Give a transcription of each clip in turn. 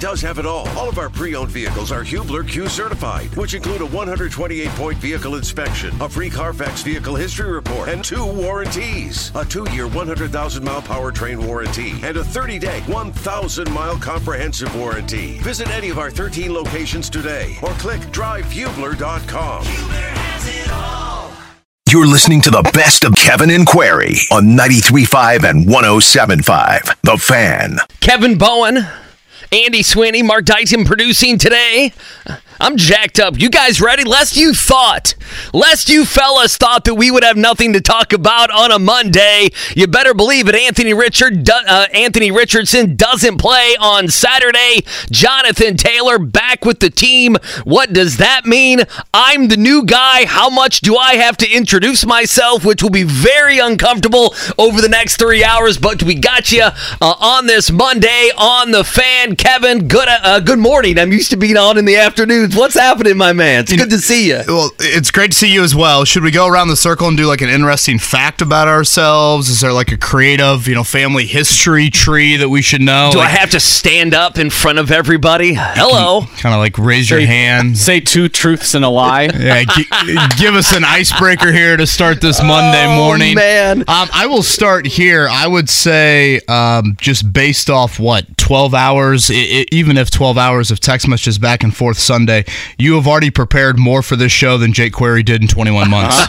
does have it all. All of our pre-owned vehicles are Hubler Q certified, which include a 128-point vehicle inspection, a free Carfax vehicle history report, and two warranties: a two-year 100,000-mile powertrain warranty and a 30-day 1,000-mile comprehensive warranty. Visit any of our 13 locations today, or click drivehubler.com. Hubler has it all. You're listening to the best of Kevin and Query on 93.5 and 107.5. The Fan. Kevin Bowen, Andy Sweeney, Mark Dyson producing today. I'm jacked up. You guys ready? Lest you thought, lest you fellas thought that we would have nothing to talk about on a Monday. You better believe it. Anthony Richard, uh, Anthony Richardson doesn't play on Saturday. Jonathan Taylor back with the team. What does that mean? I'm the new guy. How much do I have to introduce myself? Which will be very uncomfortable over the next three hours. But we got you uh, on this Monday on the fan. Kevin, good uh, good morning. I'm used to being on in the afternoons. What's happening, my man? It's good to see you. Well, it's great to see you as well. Should we go around the circle and do like an interesting fact about ourselves? Is there like a creative, you know, family history tree that we should know? Do I have to stand up in front of everybody? Hello. kind of like raise your hand? Say two truths and a lie. Yeah, gi- give us an icebreaker here to start this Monday Oh, morning. man. Um, I will start here. I would say, um, just based off what, 12 hours, i i even if 12 hours of text messages back and forth Sunday, you have already prepared more for this show than Jake Query did in 21 months.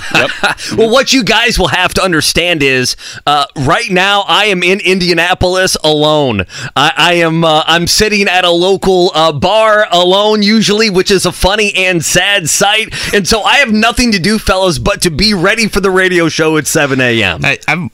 Well, what you guys will have to understand is, uh, right now I am in Indianapolis alone. I, I am uh, I'm sitting at a local uh, bar alone, usually, which is a funny and sad sight. And so I have nothing to do, fellas, but to be ready for the radio show at 7 a.m. I, I'm,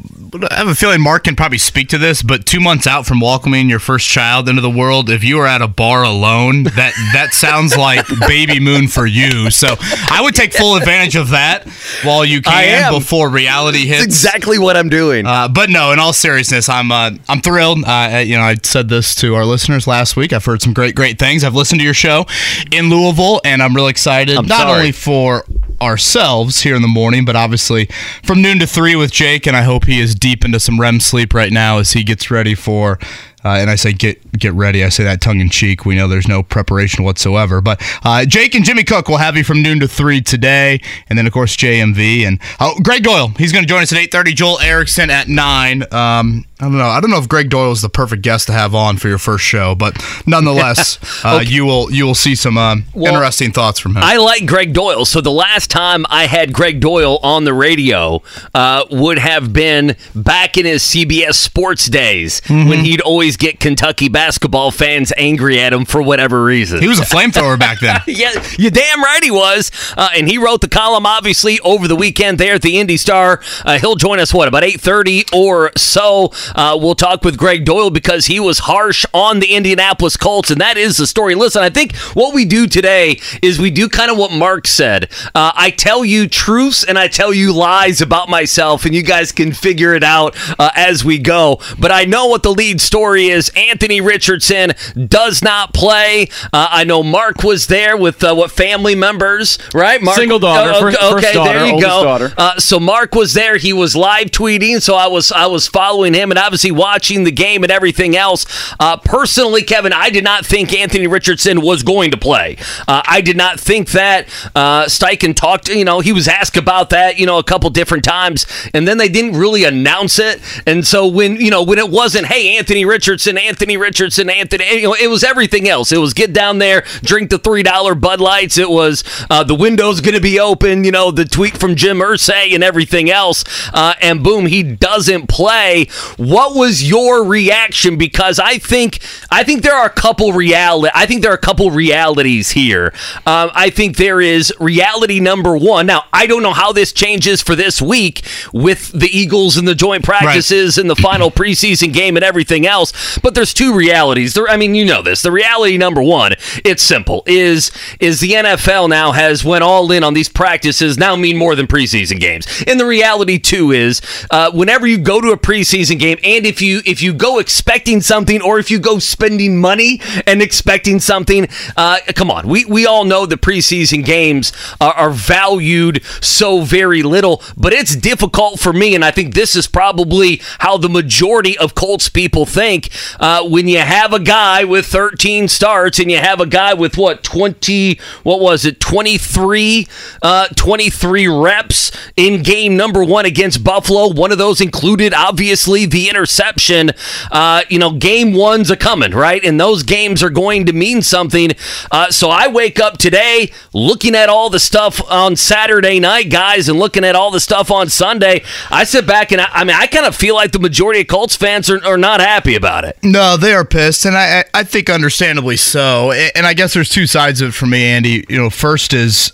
I have a feeling Mark can probably speak to this, but two months out from welcoming your first child into the world, if you are at a bar alone, that that sounds like baby moon for you. So I would take full advantage of that while you can before reality hits. That's exactly what I'm doing. Uh, but no, in all seriousness, I'm uh, I'm thrilled. Uh, you know, I said this to our listeners last week. I've heard some great, great things. I've listened to your show in Louisville, and I'm really excited. I'm not sorry. only for ourselves here in the morning, but obviously from noon to three with Jake. And I hope he is deep into some REM sleep right now as he gets ready for. Uh, and I say get get ready. I say that tongue in cheek. We know there's no preparation whatsoever. But uh, Jake and Jimmy Cook will have you from noon to three today, and then of course JMV and oh, Gregg Doyel. He's going to join us at eight thirty. Joel Erickson at nine. Um, I don't know. I don't know if Gregg Doyel is the perfect guest to have on for your first show, but nonetheless, uh, you will you will see some uh, Well, interesting thoughts from him. I like Gregg Doyel. So the last time I had Gregg Doyel on the radio uh, would have been back in his CBS sports days Mm-hmm. when he'd always get Kentucky basketball fans angry at him for whatever reason. he was a flamethrower back then. yeah, you damn right he was. Uh, and he wrote the column obviously over the weekend there at the Indy Star. Uh, he'll join us what about eight thirty or so. Uh, we'll talk with Gregg Doyel because he was harsh on the Indianapolis Colts, and that is the story. Listen, I think what we do today is we do kind of what Mark said. Uh, I tell you truths and I tell you lies about myself, and you guys can figure it out uh, as we go. But I know what the lead story is. Anthony Richardson does not play. Uh, I know Mark was there with uh, what family members, right? Mark, Single daughter, Oh, first- okay, first daughter, there you go. Uh, so Mark was there. He was live tweeting. So I was I was following him and obviously watching the game and everything else. Uh, personally, Kevin, I did not think Anthony Richardson was going to play. Uh, I did not think that. Uh, Steichen talked. You know, he was asked about that. You know, a couple different times, and then they didn't really announce it. And so when you know when it wasn't, hey, Anthony Richardson, Anthony Richardson, Anthony, you know, it was everything else. It was get down there, drink the three dollar Bud Lights. It was uh, the window's going to be open. You know, the tweet from Jim Irsay and everything else. Uh, and boom, he doesn't play. What was your reaction? Because I think I think there are a couple reality. I think there are a couple realities here. Um, I think there is reality number one. Now I don't know how this changes for this week with the Eagles and the joint practices and the final preseason game and everything else. But there's two realities. There, I mean, you know this. The reality number one, it's simple. Is is the NFL now has went all in on these practices now mean more than preseason games. And the reality too is uh, whenever you go to a preseason game, and if you if you go expecting something, or if you go spending money and expecting something, uh, come on, we we all know the preseason games are, are valued so very little. But it's difficult for me, and I think this is probably how the majority of Colts people think week uh, when you have a guy with 13 starts and you have a guy with what 20 what was it 23 uh, 23 reps in game number one against Buffalo. One of those included obviously the interception. Uh, you know, game one's a coming, right? And those games are going to mean something. Uh, so I wake up today looking at all the stuff on Saturday night, guys, and looking at all the stuff on Sunday. I sit back and I, I mean, I kind of feel like the majority of Colts fans are, are not happy about it. No, they are pissed, and I I think understandably so. And I guess there's two sides of it for me, Andy. You know, first is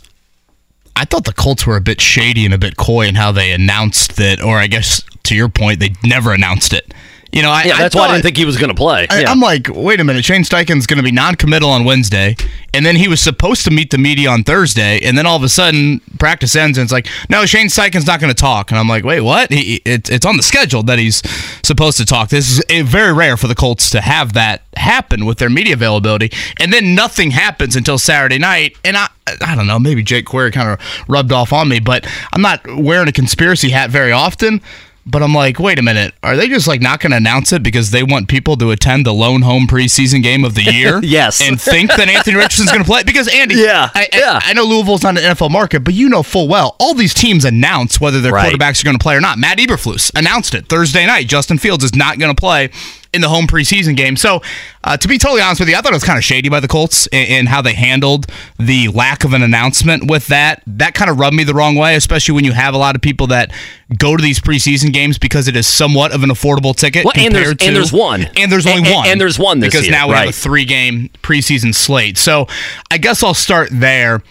I thought the Colts were a bit shady and a bit coy in how they announced that, or I guess to your point, they never announced it. You know, I, Yeah, that's I why I didn't think he was going to play. I, Yeah. I'm like, wait a minute, Shane Steichen's going to be non-committal on Wednesday, and then he was supposed to meet the media on Thursday, and then all of a sudden practice ends, and it's like, no, Shane Steichen's not going to talk, and I'm like, wait, what? He, it, it's on the schedule that he's supposed to talk. This is eh, very rare for the Colts to have that happen with their media availability, and then nothing happens until Saturday night, and I. I don't know. Maybe Jake Query kind of rubbed off on me, but I'm not wearing a conspiracy hat very often. But I'm like, wait a minute. Are they just like not going to announce it because they want people to attend the lone home preseason game of the year? Yes. And think that Anthony Richardson's going to play? Because, Andy, Yeah, I, I- yeah. I know Louisville's not an NFL market, but you know full well all these teams announce whether their Right. quarterbacks are going to play or not. Matt Eberflus announced it Thursday night. Justin Fields is not going to play in the home preseason game. So, uh, to be totally honest with you, I thought it was kind of shady by the Colts in, in how they handled the lack of an announcement with that. That kind of rubbed me the wrong way, especially when you have a lot of people that go to these preseason games because it is somewhat of an affordable ticket. Well, and there's- compared to- and there's one. and there's only And- one, and there's one this because year, now we have a three game preseason slate. So I guess I'll start there.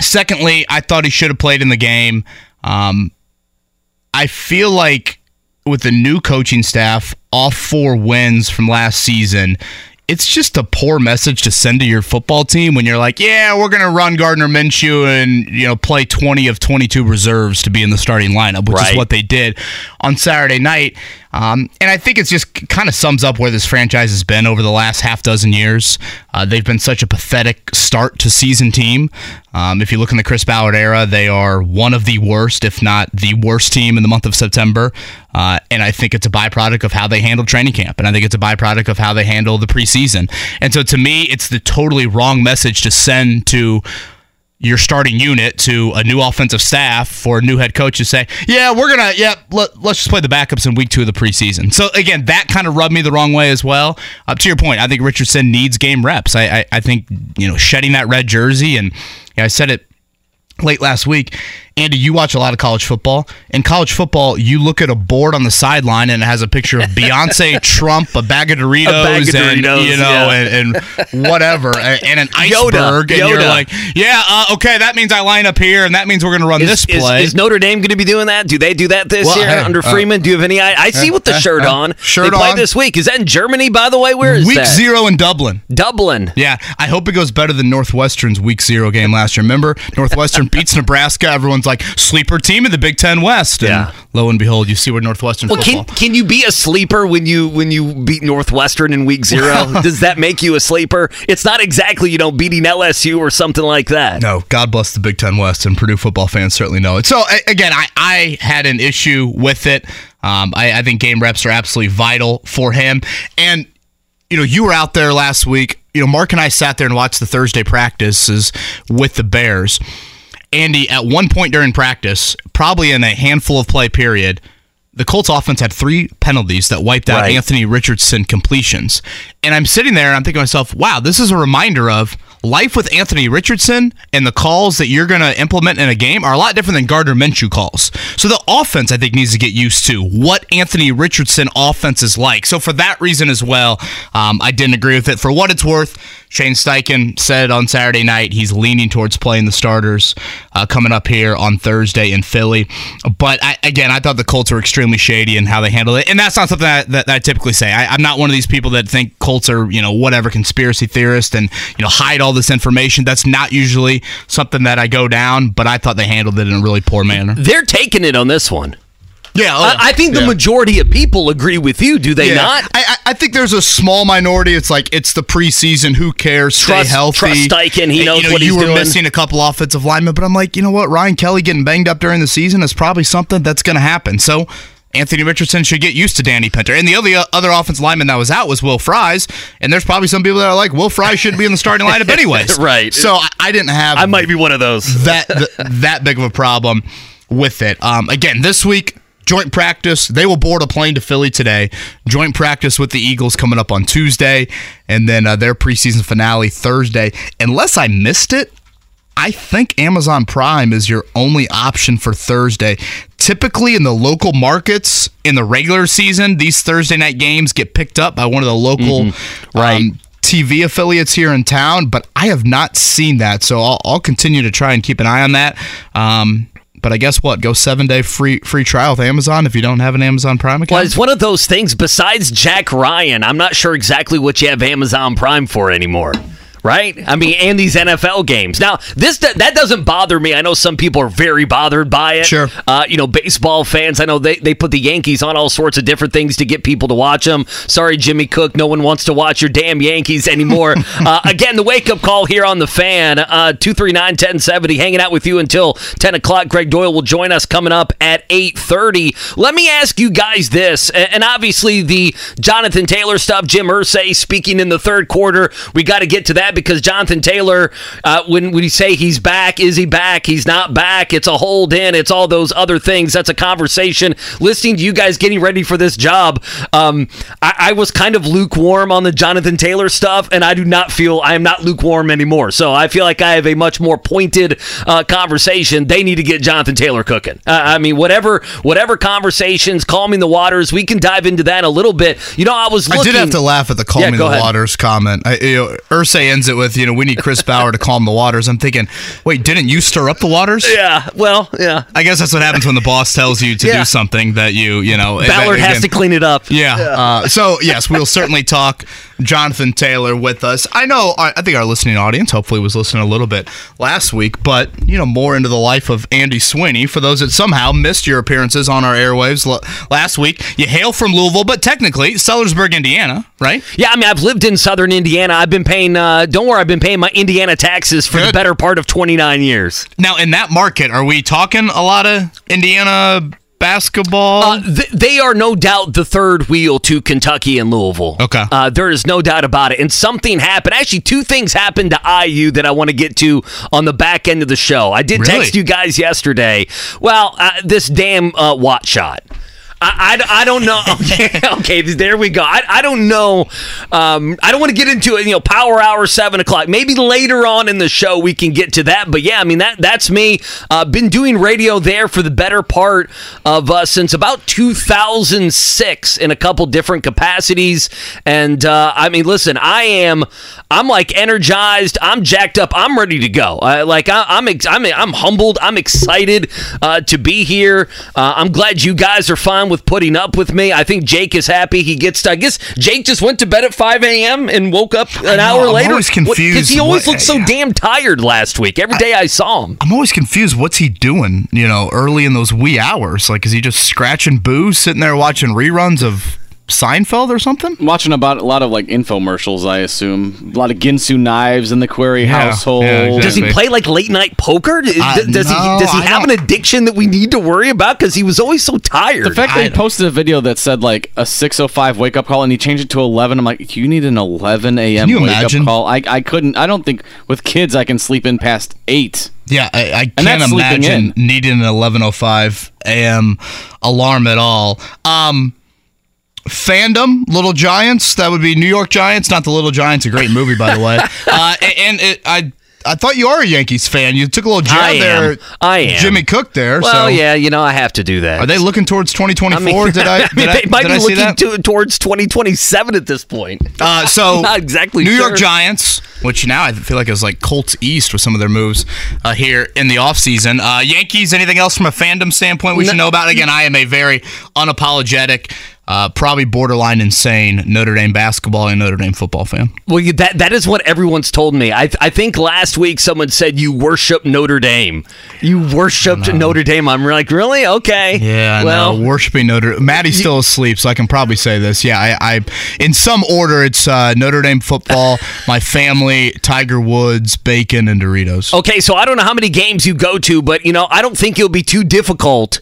Secondly, I thought he should have played in the game. Um, I feel like with the new coaching staff, off four wins from last season, it's just a poor message to send to your football team when you're like, yeah, we're going to run Gardner Minshew and you know play 20 of 22 reserves to be in the starting lineup, which Right. is what they did on Saturday night. Um, and I think it's just kind of sums up where this franchise has been over the last half dozen years. Uh, they've been such a pathetic start to season team. Um, if you look in the Chris Ballard era, they are one of the worst, if not the worst team in the month of September. Uh, and I think it's a byproduct of how they handle training camp. And I think it's a byproduct of how they handle the preseason. And so to me, it's the totally wrong message to send to your starting unit to a new offensive staff for a new head coach to say, yeah, we're gonna, yeah, let, let's just play the backups in week two of the preseason. So again, that kind of rubbed me the wrong way as well. Up to your point, I think Richardson needs game reps. I, I, I think you know shedding that red jersey, and I said it late last week. Andy, you watch a lot of college football. In college football, you look at a board on the sideline and it has a picture of Beyonce, Trump, a bag of Doritos, bag of and Doritos, you know, yeah. and, and whatever, and, an Yoda, iceberg, and you're like, yeah, uh, okay, that means I line up here, and that means we're going to run Is, this play. is Notre Dame going to be doing that? Do they do that this Well, year hey, under uh, Freeman? do you have any? I, I see with the uh, shirt uh, on. shirt they play on. this week. Is that in Germany, by the way? Where is Week that? zero in Dublin. Dublin. Yeah, I hope it goes better than Northwestern's Week Zero game last year. Remember, Northwestern beats Nebraska. Everyone's like sleeper team in the Big Ten West. And Yeah. Lo and behold, you see where Northwestern Well, football. can can you be a sleeper when you when you beat Northwestern in week zero? Does that make you a sleeper? It's not exactly you know beating LSU or something like that. No, God bless the Big Ten West, and Purdue football fans certainly know it. So again, I, I had an issue with it. Um, I, I think game reps are absolutely vital for him. And you know, you were out there last week. You know, Mark and I sat there and watched the Thursday practices with the Bears. Andy, at one point during practice, probably in a handful of play period, the Colts offense had three penalties that wiped out Right. Anthony Richardson completions. And I'm sitting there and I'm thinking to myself, wow, this is a reminder of life with Anthony Richardson and the calls that you're going to implement in a game are a lot different than Gardner Minshew calls. So the offense, I think, needs to get used to what Anthony Richardson offense is like. So for that reason as well, um, I didn't agree with it. For what it's worth, Shane Steichen said on Saturday night he's leaning towards playing the starters uh, coming up here on Thursday in Philly. But I, again, I thought the Colts were extremely shady in how they handled it, and that's not something that, that, that I typically say. I, I'm not one of these people that think Colts are you know whatever conspiracy theorist and you know hide all this information. That's not usually something that I go down. But I thought they handled it in a really poor manner. They're taking it on this one. Yeah, I, I think the yeah. majority of people agree with you. Do they Yeah. not? I, I- think there's a small minority. It's like it's the preseason. Who cares? Stay Trust- healthy. trust Steichen. He And, knows you know, what you he's were doing. missing a couple offensive linemen, but I'm like, you know what? Ryan Kelly getting banged up during the season is probably something that's going to happen. So. Anthony Richardson should get used to Danny Pinter. And the only other offensive lineman that was out was Will Fries. And there's probably some people that are like, Will Fries should be in the starting lineup anyways. Right. So I, I didn't have I might be one of those. that th- that big of a problem with it. Um, again, this week joint practice. They will board a plane to Philly today. Joint practice with the Eagles coming up on Tuesday, and then uh, their preseason finale Thursday. Unless I missed it, I think Amazon Prime is your only option for Thursday. Typically, in the local markets in the regular season, these Thursday night games get picked up by one of the local Right. um, TV affiliates here in town, but I have not seen that. So I'll, I'll continue to try and keep an eye on that. Um, but I guess what? Go seven day free free trial with Amazon if you don't have an Amazon Prime account. Well, it's one of those things. Besides Jack Ryan, I'm not sure exactly what you have Amazon Prime for anymore. Right? I mean, and these NFL games. Now, this that doesn't bother me. I know some people are very bothered by it. Sure. Uh, you know, baseball fans. I know they, they put the Yankees on all sorts of different things to get people to watch them. Sorry, Jimmy Cook. No one wants to watch your damn Yankees anymore. uh, again, the wake up call here on the fan. Uh, 239 1070. Hanging out with you until 10 o'clock. Gregg Doyel will join us coming up at 8.30. Let me ask you guys this. And obviously, the Jonathan Taylor stuff, Jim Irsay speaking in the third quarter. We got to get to that because Jonathan Taylor, uh, when we say he's back, is he back? He's not back. It's a hold in. It's all those other things. That's a conversation. Listening to you guys getting ready for this job, um, I, I was kind of lukewarm on the Jonathan Taylor stuff, and I do not feel I am not lukewarm anymore. So I feel like I have a much more pointed uh, conversation. They need to get Jonathan Taylor cooking. Uh, I mean, whatever, whatever conversations, calming the waters. We can dive into that a little bit. You know, I was. I did have to laugh at the calming go the ahead. waters comment. I, you know, Irsay ends it with, you know, we need Chris Ballard to calm the waters. I'm thinking, wait, didn't you stir up the waters? Yeah. Well. Yeah. I guess that's what happens when the boss tells you to Yeah. do something that you, you know. Ballard has again- to clean it up. Yeah. Uh, so yes, we'll certainly talk Jonathan Taylor with us. I know. I think our listening audience hopefully was listening a little bit last week, but you know more into the life of Andy Sweeney. For those that somehow missed your appearances on our airwaves l- last week, you hail from Louisville, but technically Sellersburg, Indiana, right? Yeah, I mean, I've lived in southern Indiana. I've been paying, uh, don't worry, I've been paying my Indiana taxes for the better part of 29 years. Now in that market, are we talking a lot of Indiana basketball? Uh, th- they are no doubt the third wheel to Kentucky and Louisville. Okay. Uh, there is no doubt about it. And something happened. Actually, two things happened to IU that I want to get to on the back end of the show. I did Really? text you guys yesterday. Well, uh, this damn uh, Watt shot. I, I, I don't know. Okay, okay, there we go. I, I don't know. Um, I don't want to get into it. You know, Power Hour seven o'clock. Maybe later on in the show we can get to that. But yeah, I mean that that's me. Uh, been doing radio there for the better part of uh, since about 2006 in a couple different capacities. And uh, I mean, listen, I am I'm like energized. I'm jacked up. I'm ready to go. Like I, I'm ex- I'm I'm humbled. I'm excited uh, to be here. Uh, I'm glad you guys are fine with putting up with me. I think Jake is happy. He gets. To, I guess Jake just went to bed at 5 a.m. and woke up an know, hour I'm later. always confused because he always what- looked so damn tired last week. Every day I saw him. I'm always confused. What's he doing? You know, early in those wee hours. Like, is he just scratching booze, sitting there watching reruns of Seinfeld or something? Watching about a lot of like infomercials, I assume. A lot of Ginsu knives in the Query Yeah, household. yeah, exactly. Does he play like late night poker? D- Uh, does no, he does he I have an don't- addiction that we need to worry about? Because he was always so tired. The fact that he posted a video that said like a 6:05 wake up call and he changed it to 11. I'm like, you need an 11 a.m. You wake imagine? up call. I I couldn't. I don't think with kids I can sleep in past eight. Yeah, I, I can't imagine needing an 11:05 a.m. alarm at all. Um, fandom, Little Giants. That would be New York Giants, not the Little Giants. A great movie, by the way. Uh, and it, I. I thought you are a Yankees fan. You took a little jab I there. I am. Jimmy Cook there. well, so yeah, you know I have to do that. Are they looking towards 2024? I mean, did I? I mean, did I- they might be looking to, towards 2027 at this point. Uh, so Not exactly New sure. York Giants, which now I feel like is like Colts East with some of their moves uh, here in the offseason. Uh, Yankees, anything else from a fandom standpoint we should know about? Again, I am a very unapologetic uh, probably borderline insane Notre Dame basketball and Notre Dame football fan. Well, that that is what everyone's told me. I I think last week someone said you worship Notre Dame. You worshipped Notre Dame. I'm like, really? Okay. Yeah, Well, no, worshiping Notre. Maddie's still asleep, so I can probably say this. Yeah, I, I in some order, it's uh, Notre Dame football, my family, Tiger Woods, bacon, and Doritos. Okay, so I don't know how many games you go to, but you know, I don't think it'll be too difficult.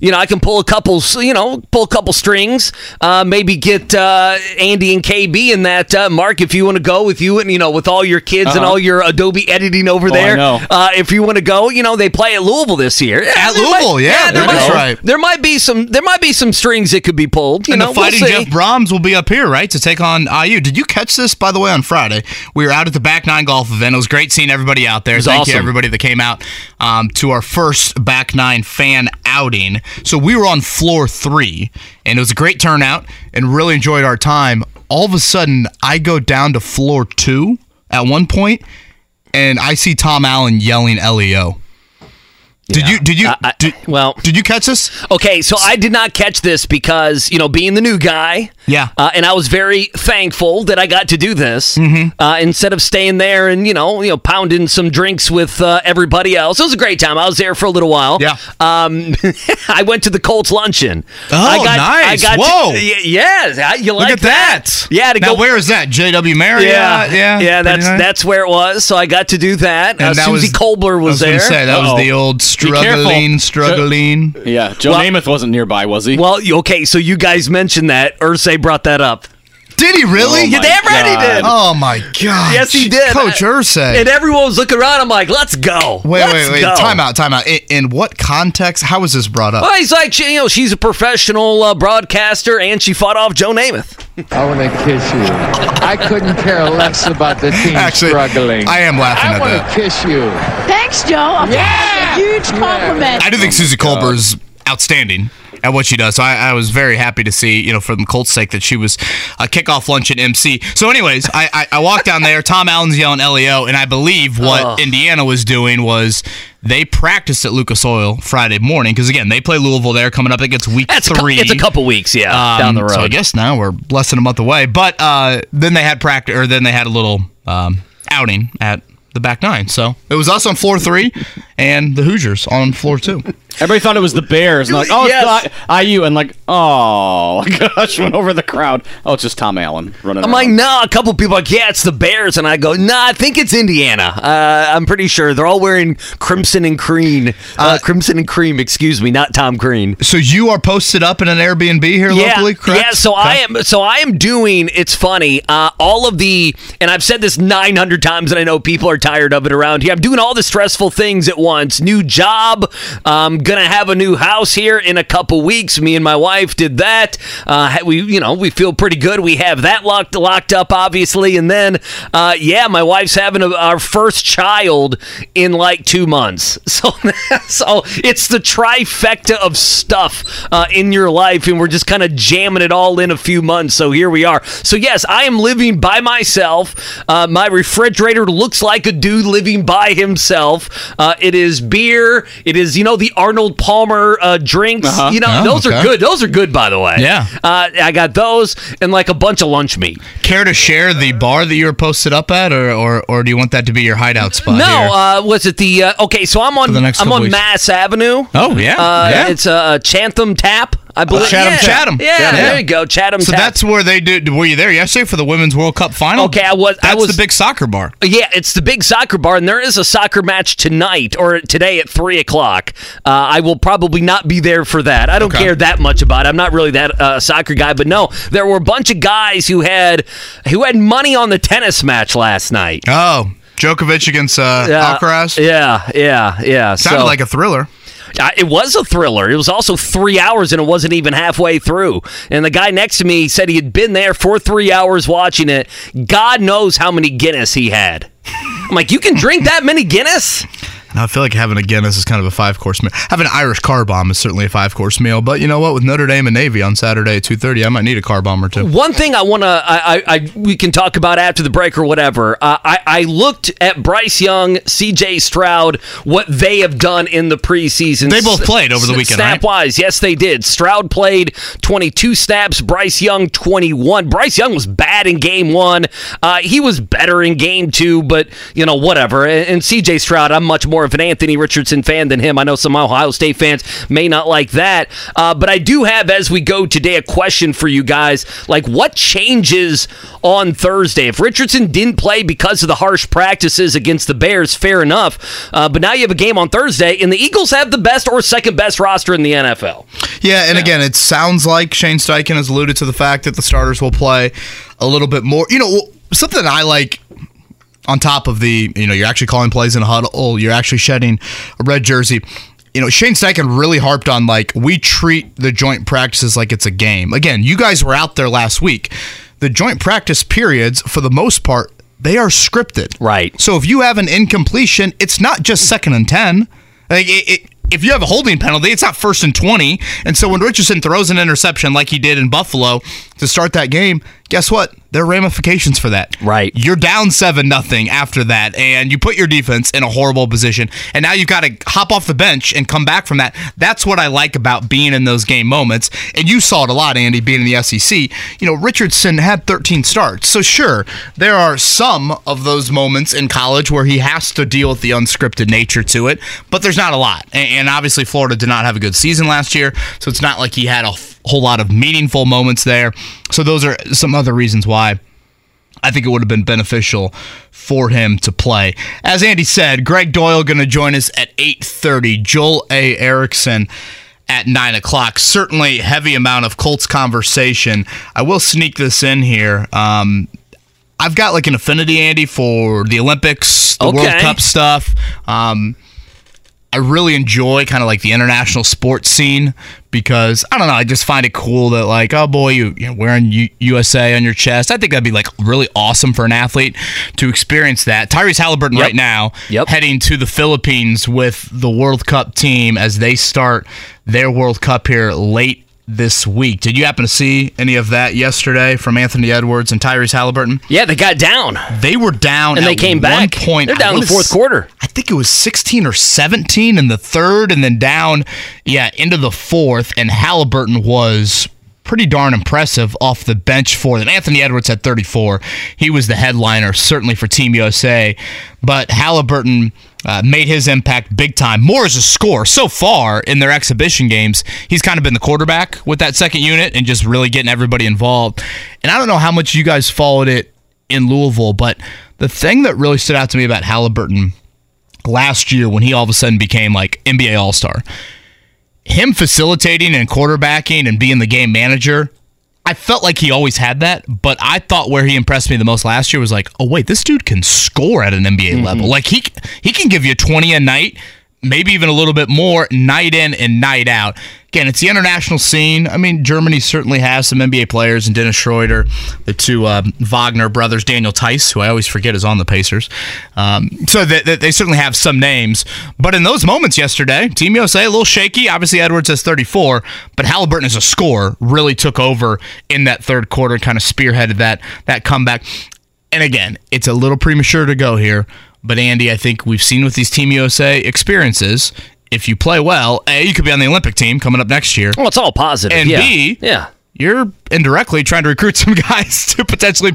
You know, I can pull a couple, you know, pull a couple strings. Uh, maybe get uh, Andy and KB in that. Uh, Mark, if you want to go with you and you know, with all your kids and Uh-huh. all your Adobe editing over Oh, there. Uh, if you want to go, you know, they play at Louisville this year. At there might- Louisville, yeah, there that's might, right. There might be some. There might be some strings that could be pulled. You and know, the fighting we'll. Jeff Brohm's will be up here, right, to take on IU. Did you catch this, by the way, on Friday? We were out at the Back Nine Golf event. It was great seeing everybody out there. Thank you, everybody that came out um, to our first Back Nine fan outing. So we were on floor three, and it was a great turnout, and really enjoyed our time. All of a sudden, I go down to floor two at one point, and I see Tom Allen yelling "LEO." Did you? Did you? I- I- did, well- did you catch this? Okay, so I did not catch this because you know being the new guy. Yeah. uh, and I was very thankful that I got to do this Mm-hmm. uh, instead of staying there and you know you know pounding some drinks with uh, everybody else. It was a great time. I was there for a little while. Yeah. Um, I went to the Colts luncheon. Oh, I got, nice. I got Whoa. To, y- yeah, you like Look at that. Yeah, to now, go. where is that? JW Marriott. yeah, yeah, yeah. That's nice. that's where it was. So I got to do that. Uh, And that Suzy was- was, was there. say that was Uh-oh. the old careful. struggling, struggling. Yeah, Joe Well- Namath wasn't nearby, was he? well, okay. So you guys mentioned that. Irsay brought that up. Did he really? Oh You my damn right he did. Oh my god! Yes, he did. Coach Irsay. And everyone was looking around. I'm like, let's go. wait, Let's wait, wait! Go. Time out, time out. In, in what context? How was this brought up? Well, he's like, you know, she's a professional uh, broadcaster, and she fought off Joe Namath. I want to kiss you. I couldn't care less about the team Actually, struggling. I am laughing I at want to kiss you. Thanks, Joe. Yeah! A huge compliment. I do think Suzy Kolber is outstanding at what she does. So I, I was very happy to see, you know, for the Colts' sake, that she was a kickoff lunch at MC. So, anyways, I, I, I walked down there. Tom Allen's yelling LEO, and I believe what Indiana was doing was they practiced at Lucas Oil Friday morning because again they play Louisville there coming up against week That's a, three. it's a couple weeks, yeah, Um, down the road. So I guess now we're less than a month away. But uh, then they had practice, or then they had a little um, outing at the back nine. So it was us on floor three, and the Hoosiers on floor two. Everybody thought it was the Bears. And like, oh, Yes. it's not IU. And like, oh, gosh, went over the crowd. Oh, it's just Tom Allen running I'm around. like, no. A couple people are like, yeah, it's the Bears, and I go, nah, I think it's Indiana. Uh, I'm pretty sure they're all wearing crimson and cream, uh, crimson and cream. Excuse me, not Tom Green. So you are posted up in an Airbnb here locally, correct? Yeah, so I am so I am doing it's funny, uh, all of the and I've said this 900 times and I know people are tired of it around here. I'm doing all the stressful things at once. New job, I'm to have a new house here in a couple weeks. Me and my wife did that. Uh we you know, we feel pretty good. We have that locked locked up obviously and then uh yeah, my wife's having a, our first child in like 2 months. So so it's the trifecta of stuff uh, in your life, and we're just kind of jamming it all in a few months. So here we are. So yes, I am living by myself. Uh, my refrigerator looks like a dude living by himself. Uh, it is beer. It is you know the Arnold Palmer uh, drinks. Uh-huh. You know Oh, those are good. Those are good, by the way. Yeah. Uh, I got those and like a bunch of lunch meat. Care to share the bar that you were posted up at, or or, or do you want that to be your hideout spot? No, here? uh, was it the uh, okay? So I'm on the next I'm on weeks. Mass Avenue. Oh, yeah, uh, yeah. It's a uh, Chatham Tap, I believe. Chatham, yeah. Chatham. Yeah, Chatham. there you go, Chatham so Tap. that's where they did. Were you there yesterday for the Women's World Cup final? Okay, I was- I was- the big soccer bar. Yeah, it's the big soccer bar, and there is a soccer match tonight or today at three o'clock. Uh, I will probably not be there for that. I don't Okay. care that much about it. I'm not really that uh, soccer guy, but no, there were a bunch of guys who had who had money on the tennis match last night. Oh, Djokovic against uh, Yeah, Alcaraz. Yeah, yeah, yeah. Sounded so, like a thriller. Uh, it was a thriller. It was also three hours, and it wasn't even halfway through. And the guy next to me said he had been there for three hours watching it. God knows how many Guinness he had. I'm like, you can drink that many Guinness? And I feel like having a Guinness is kind of a five course meal. Having an Irish car bomb is certainly a five course meal. But you know what? With Notre Dame and Navy on Saturday at two thirty, I might need a car bomb or two. One thing I want to, I, I, I, we can talk about after the break or whatever. Uh, I, I looked at Bryce Young, C.J. Stroud, what they have done in the preseason. They both played over the weekend, Snap right? wise, yes, they did. Stroud played 22 snaps. Bryce Young 21. Bryce Young was bad in game one. Uh, he was better in game two, but you know whatever. And, and C.J. Stroud, I'm much more of an Anthony Richardson fan than him. I know some Ohio State fans may not like that, uh, but I do have as we go today a question for you guys. Like, what changes on Thursday? If Richardson didn't play because of the harsh practices against the Bears, fair enough. Uh, but now you have a game on Thursday, and the Eagles have the best or second best roster in the NFL. Yeah, and again, it sounds like Shane Steichen has alluded to the fact that the starters will play a little bit more. You know, something I like on top of the, you know, you're actually calling plays in a huddle, you're actually shedding a red jersey. You know, Shane Steichen really harped on like we treat the joint practices like it's a game. Again, you guys were out there last week. The joint practice periods, for the most part, they are scripted. Right. So if you have an incompletion, it's not just second and ten. Like it, it, if you have a holding penalty, it's not first and twenty. And so when Richardson throws an interception like he did in Buffalo to start that game, guess what? There are ramifications for that. Right. You're down seven nothing after that, and you put your defense in a horrible position. And now you've got to hop off the bench and come back from that. That's what I like about being in those game moments. And you saw it a lot, Andy, being in the SEC. You know, Richardson had 13 starts. So sure, there are some of those moments in college where he has to deal with the unscripted nature to it, but there's not a lot. And obviously, Florida did not have a good season last year, so it's not like he had a whole lot of meaningful moments there. So those are some other reasons why. I think it would have been beneficial for him to play. As Andy said, Gregg Doyel going to join us at 8.30. Joel A. Erickson at 9 o'clock. Certainly heavy amount of Colts conversation. I will sneak this in here. Um, I've got like an affinity, Andy, for the Olympics, the World Cup stuff. Um, I really enjoy kind of like the international sports scene because I don't know. I just find it cool that like, oh boy, you you know, wearing U- USA on your chest. I think that'd be like really awesome for an athlete to experience that. Tyrese Haliburton Yep. right now Yep. heading to the Philippines with the World Cup team as they start their World Cup here late this week. Did you happen to see any of that yesterday from Anthony Edwards and Tyrese Haliburton? Yeah, they got down. They were down And they came one back. Point, They're down in the fourth s- quarter. I think it was 16 or 17 in the third, and then down, yeah, into the fourth. And Haliburton was pretty darn impressive off the bench for them. Anthony Edwards had 34. He was the headliner, certainly for Team USA. But Haliburton uh, made his impact big time. More as a score. So far in their exhibition games, he's kind of been the quarterback with that second unit and just really getting everybody involved. And I don't know how much you guys followed it in Louisville, but the thing that really stood out to me about Haliburton last year when he all of a sudden became like NBA All Star, him facilitating and quarterbacking and being the game manager. I felt like he always had that, but I thought where he impressed me the most last year was like, oh wait, this dude can score at an NBA mm-hmm. level. Like he he can give you 20 a night, maybe even a little bit more night in and night out. Again, it's the international scene. I mean, Germany certainly has some NBA players, and Dennis Schroeder, the two um, Wagner brothers, Daniel Theis, who I always forget is on the Pacers. Um, so they, they, certainly have some names. But in those moments yesterday, Team USA a little shaky. Obviously, Edwards has 34, but Haliburton as a scorer really took over in that third quarter, and kind of spearheaded that that comeback. And again, it's a little premature to go here, but Andy, I think we've seen with these Team USA experiences, if you play well, A, you could be on the Olympic team coming up next year. Well, it's all positive. And yeah. B, yeah. You're indirectly trying to recruit some guys to potentially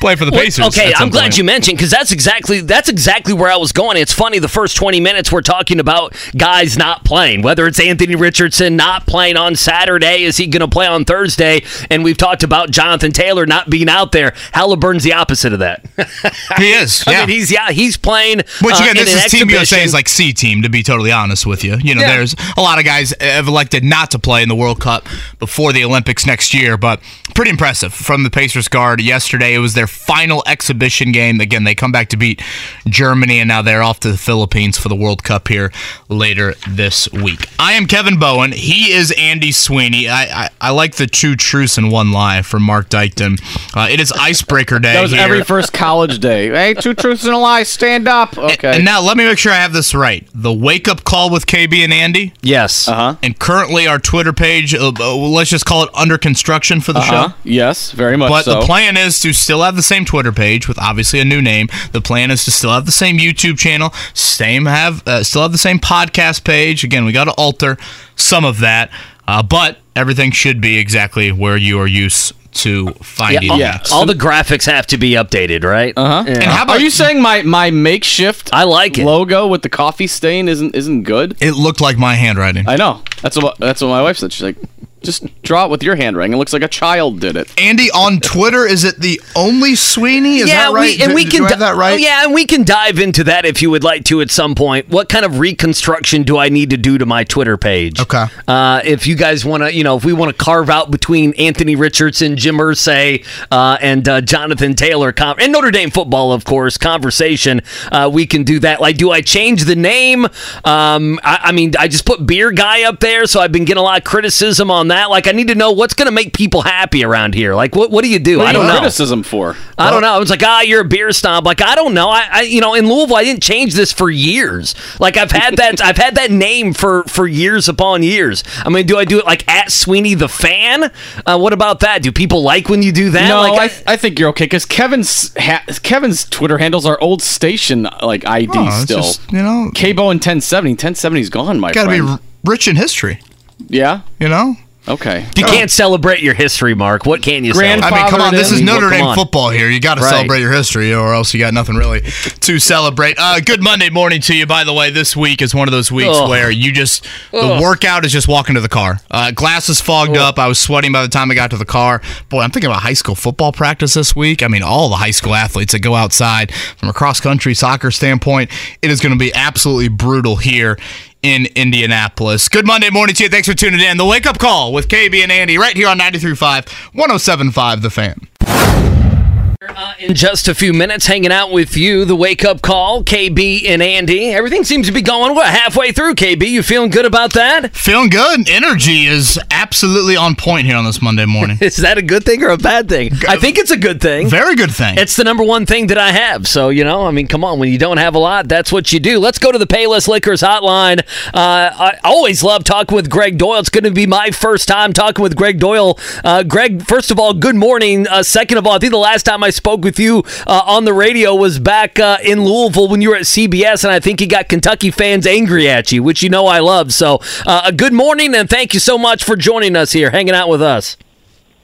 play for the Well, Pacers. Okay, I'm glad point. you mentioned because that's exactly that's exactly where I was going. It's funny the first 20 minutes we're talking about guys not playing, whether it's Anthony Richardson not playing on Saturday, is he going to play on Thursday? And we've talked about Jonathan Taylor not being out there. Haliburton's the opposite of that. He is. I Yeah. mean, he's yeah, he's playing. Which uh, again, in this is Team USA is like C team to be totally honest with you. You know, Yeah. there's a lot of guys have elected not to play in the World Cup before the Olympics next next year. But pretty impressive from the Pacers guard yesterday. It was their final exhibition game. Again, they come back to beat Germany, and now they're off to the Philippines for the World Cup here later this week. I am Kevin Bowen. He is Andy Sweeney. I, I, I like the two truths and one lie from Mark Dykton. Uh, it is icebreaker day. That was here. every first college day. Hey, two truths and a lie. Stand up. Okay. And now let me make sure I have this right. The wake up call with KB and Andy, Yes. uh huh. and currently our Twitter page, uh, uh, let's just call it under construction for the Uh-huh. show. Yes, very much But so. the plan is to still have the same Twitter page with obviously a new name. The plan is to still have the same YouTube channel, same have uh, still have the same podcast page. Again, we got to alter some of that, uh, but everything should be exactly where you are used to finding all, it. all the graphics have to be updated, right? Uh-huh. Yeah. And how about Are you saying my my makeshift I like it. logo with the coffee stain isn't isn't good? It looked like my handwriting. I know. That's what that's what my wife said. She's like, just draw it with your hand handwriting. It looks like a child did it. Andy on Twitter, is it the only Sweeney? Is that right? we, and Do- we can I have di- that right? oh, yeah, and we can dive into that if you would like to at some point. What kind of reconstruction do I need to do to my Twitter page? Okay. Uh, if you guys want to, you know, if we want to carve out between Anthony Richardson, Jim Irsay, uh, and uh, Jonathan Taylor, com- and Notre Dame football, of course, conversation, uh, we can do that. Like, do I change the name? Um, I, I mean, I just put beer guy up there, so I've been getting a lot of criticism on that. Like, I need to know what's going to make people happy around here. Like, what what do you do? What I don't you know. criticism for? I don't know. I was like, ah, you're a beer snob. Like, I don't know. I, I, you know, in Louisville, I didn't change this for years. Like, I've had that, I've had that name for for years upon years. I mean, do I do it like at Sweeney the fan? Uh, what about that? Do people like when you do that? No, like, I, th- I think you're okay because Kevin's ha- Kevin's Twitter handles are old station like ID Oh, still. just, you know, Cabo and 1070. 1070's gone, my got to be r- rich in history. yeah. You know. Okay. you can't celebrate your history, Mark. What can you Grand- celebrate? I mean, come on. This is in. Notre Dame football here. You got to Right. celebrate your history, or else you got nothing really to celebrate. Uh, good Monday morning to you. By the way, this week is one of those weeks Ugh. where you just the Ugh. workout is just walking to the car. Uh, glasses fogged up. I was sweating by the time I got to the car. Boy, I'm thinking about high school football practice this week. I mean, all the high school athletes that go outside from a cross country soccer standpoint, it is going to be absolutely brutal here in Indianapolis. Good Monday morning to you. Thanks for tuning in. The Wake Up Call with KB and Andy right here on 93.5, 107.5 The Fan. Uh, in just a few minutes, hanging out with you, the wake up call, KB and Andy. Everything seems to be going what halfway through. KB, you feeling good about that? Feeling good. Energy is absolutely on point here on this Monday morning. Is that a good thing or a bad thing? I think it's a good thing. Very good thing. It's the number one thing that I have. So, you know, I mean, come on. When you don't have a lot, that's what you do. Let's go to the Payless Liquors hotline. Uh, I always love talking with Gregg Doyel. It's going to be my first time talking with Gregg Doyel. Uh, Gregg, first of all, good morning. Uh, second of all, I think the last time I spoke with you uh, on the radio was back uh, in Louisville when you were at CBS, and I think you got Kentucky fans angry at you, which you know I love. So, uh, a good morning, and thank you so much for joining us here, hanging out with us.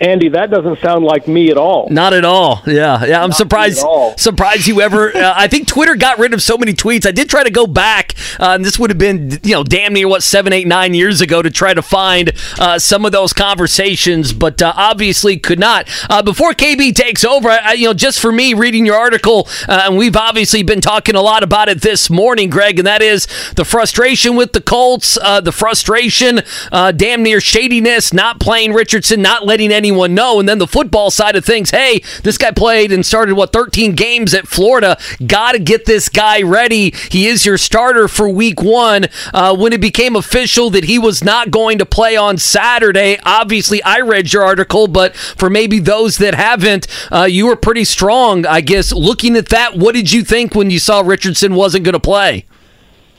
Andy, that doesn't sound like me at all. Not at all. Yeah, yeah. I'm surprised. at all. Surprised you ever. Uh, I think Twitter got rid of so many tweets. I did try to go back, uh, and this would have been you know damn near what seven, eight, nine years ago to try to find uh, some of those conversations, but uh, obviously could not. Uh, before KB takes over, I, you know, just for me reading your article, uh, and we've obviously been talking a lot about it this morning, Gregg, and that is the frustration with the Colts, uh, the frustration, uh, damn near shadiness, not playing Richardson, not letting anyone know, and then the football side of things. Hey, this guy played and started what 13 games at Florida. Got to get this guy ready. He is your starter for Week One. Uh, when it became official that he was not going to play on Saturday, obviously I read your article, but for maybe those that haven't, uh, you were pretty strong, I guess. Looking at that, what did you think when you saw Richardson wasn't going to play?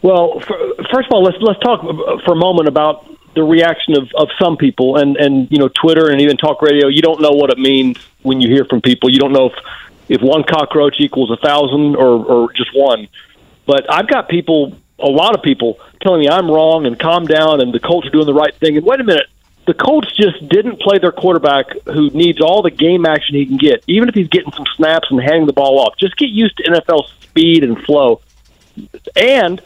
Well, first of all, let's let's talk for a moment about the reaction of, of some people, and and you know, Twitter and even talk radio. You don't know what it means when you hear from people. You don't know if if one cockroach equals a thousand or or just one. But I've got people, a lot of people, telling me I'm wrong and calm down, and the Colts are doing the right thing. And wait a minute, the Colts just didn't play their quarterback who needs all the game action he can get, even if he's getting some snaps and handing the ball off. Just get used to NFL speed and flow. And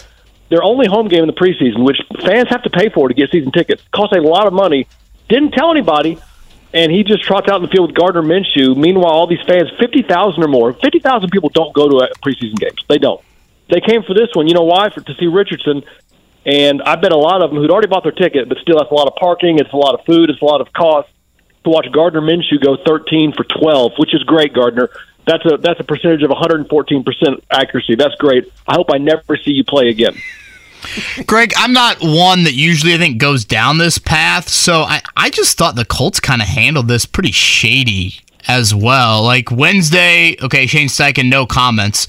their only home game in the preseason, which fans have to pay for to get season tickets, costs a lot of money. Didn't tell anybody, and he just trots out in the field with Gardner Minshew. Meanwhile, all these fans, fifty thousand or more, fifty thousand people don't go to uh, preseason games. They don't. They came for this one. You know why? For to see Richardson. And I bet a lot of them who'd already bought their ticket, but still, that's a lot of parking. It's a lot of food. It's a lot of cost. to watch Gardner Minshew go 13 for 12, which is great, Gardner. That's a that's a percentage of 114 percent accuracy. That's great. I hope I never see you play again. Gregg, I'm not one that usually I think goes down this path, so I, I just thought the Colts kind of handled this pretty shady as well. Like Wednesday, okay, Shane Steichen, no comments.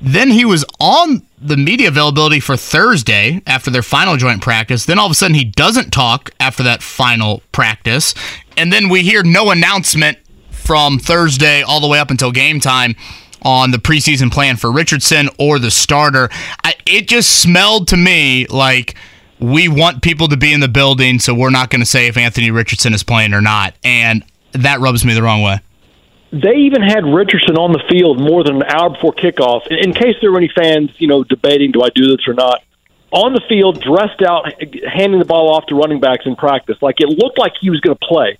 Then he was on the media availability for Thursday after their final joint practice. Then all of a sudden he doesn't talk after that final practice. And then we hear no announcement from Thursday all the way up until game time on the preseason plan for Richardson or the starter. I, it just smelled to me like we want people to be in the building, so we're not going to say if Anthony Richardson is playing or not. And that rubs me the wrong way. They even had Richardson on the field more than an hour before kickoff. In case there were any fans, you know, debating do I do this or not, on the field, dressed out, handing the ball off to running backs in practice, like it looked like he was going to play.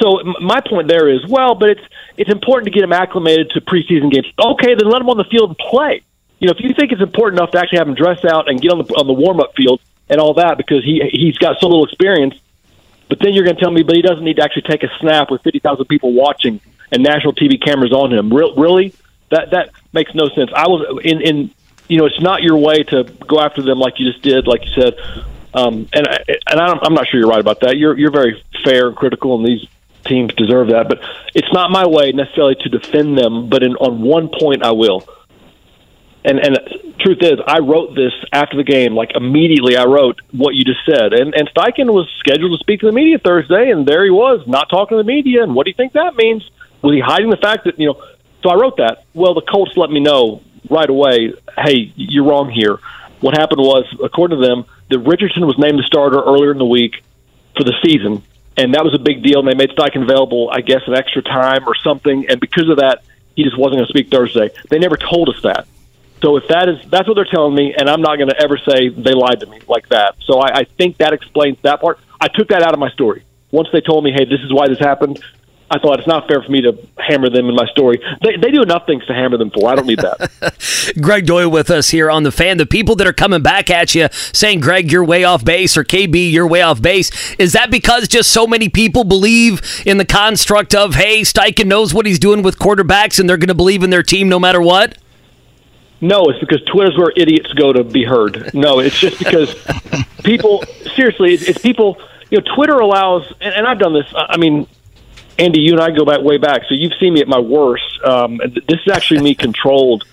So my point there is, well, but it's it's important to get him acclimated to preseason games. Okay, then let him on the field and play. You know, if you think it's important enough to actually have him dress out and get on the on the warm up field and all that because he he's got so little experience, but then you're going to tell me, but he doesn't need to actually take a snap with fifty thousand people watching and national TV cameras on him. Re- really, that that makes no sense. I was in in you know, it's not your way to go after them like you just did, like you said. Um, and and I I'm not sure you're right about that. You're you're very fair and critical, and these teams deserve that. But it's not my way necessarily to defend them. But in, on one point, I will. And and truth is, I wrote this after the game. Like immediately, I wrote what you just said. And and Steichen was scheduled to speak to the media Thursday, and there he was, not talking to the media. And what do you think that means? Was he hiding the fact that you know? So I wrote that. Well, the Colts let me know right away. Hey, you're wrong here. What happened was, according to them, that Richardson was named the starter earlier in the week for the season, and that was a big deal. And they made Steichen available, I guess, an extra time or something. And because of that, he just wasn't going to speak Thursday. They never told us that. So if that is that's what they're telling me, and I'm not going to ever say they lied to me like that. So I, I think that explains that part. I took that out of my story once they told me, hey, this is why this happened. I thought it's not fair for me to hammer them in my story. They, they do enough things to hammer them for. I don't need that. Gregg Doyel with us here on the fan. The people that are coming back at you saying, Gregg, you're way off base, or KB, you're way off base. Is that because just so many people believe in the construct of, hey, Steichen knows what he's doing with quarterbacks and they're going to believe in their team no matter what? No, it's because Twitter's where idiots go to be heard. No, it's just because people, seriously, it's, it's people, you know, Twitter allows, and, and I've done this, I mean, Andy, you and I go back way back, so you've seen me at my worst. Um, this is actually me controlled.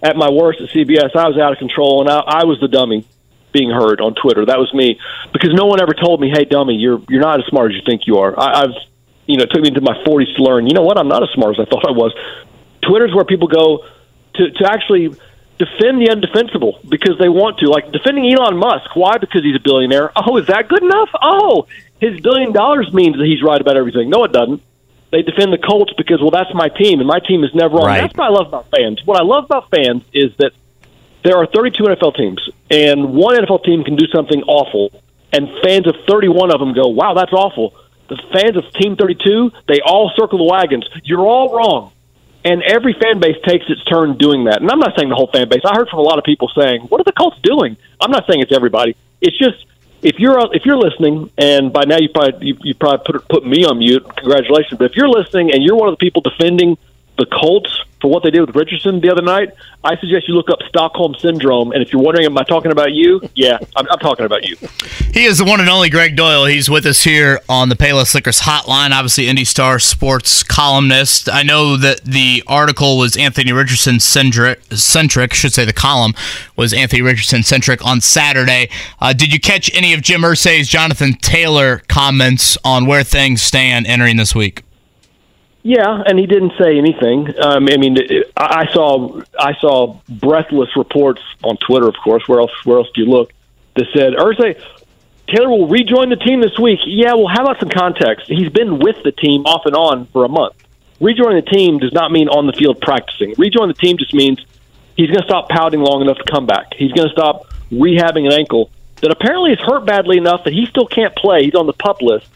At my worst at CBS, I was out of control, and I, I was the dummy being heard on Twitter. That was me because no one ever told me, "Hey, dummy, you're you're not as smart as you think you are." I, I've, you know, it took me into my 40s to learn. You know what? I'm not as smart as I thought I was. Twitter's where people go to to actually defend the undefensible because they want to. Like defending Elon Musk. Why? Because he's a billionaire. Oh, is that good enough? Oh, his billion dollars means that he's right about everything. No, it doesn't. They defend the Colts because, well, that's my team, and my team is never on. Right. That's what I love about fans. What I love about fans is that there are 32 NFL teams, and one NFL team can do something awful, and fans of 31 of them go, wow, that's awful. The fans of Team 32, they all circle the wagons. You're all wrong. And every fan base takes its turn doing that. And I'm not saying the whole fan base. I heard from a lot of people saying, "What are the Colts doing?" I'm not saying it's everybody. It's just if you're if you're listening, and by now you probably you, you probably put put me on mute. Congratulations! But if you're listening and you're one of the people defending the Colts for what they did with Richardson the other night, I suggest you look up Stockholm syndrome. And if you're wondering, am I talking about you? Yeah, I'm, I'm talking about you. He is the one and only Gregg Doyel. He's with us here on the Payless Liquors Hotline. Obviously, Indy Star sports columnist. I know that the article was Anthony Richardson centric. Should say the column was Anthony Richardson centric on Saturday. Uh, did you catch any of Jim Irsay's Jonathan Taylor comments on where things stand entering this week? Yeah, and he didn't say anything. Um, I mean, I saw I saw breathless reports on Twitter, of course. Where else? Where else do you look? That said, Irsay Taylor will rejoin the team this week. Yeah, well, how about some context? He's been with the team off and on for a month. Rejoining the team does not mean on the field practicing. Rejoin the team just means he's going to stop pouting long enough to come back. He's going to stop rehabbing an ankle that apparently is hurt badly enough that he still can't play. He's on the pup list.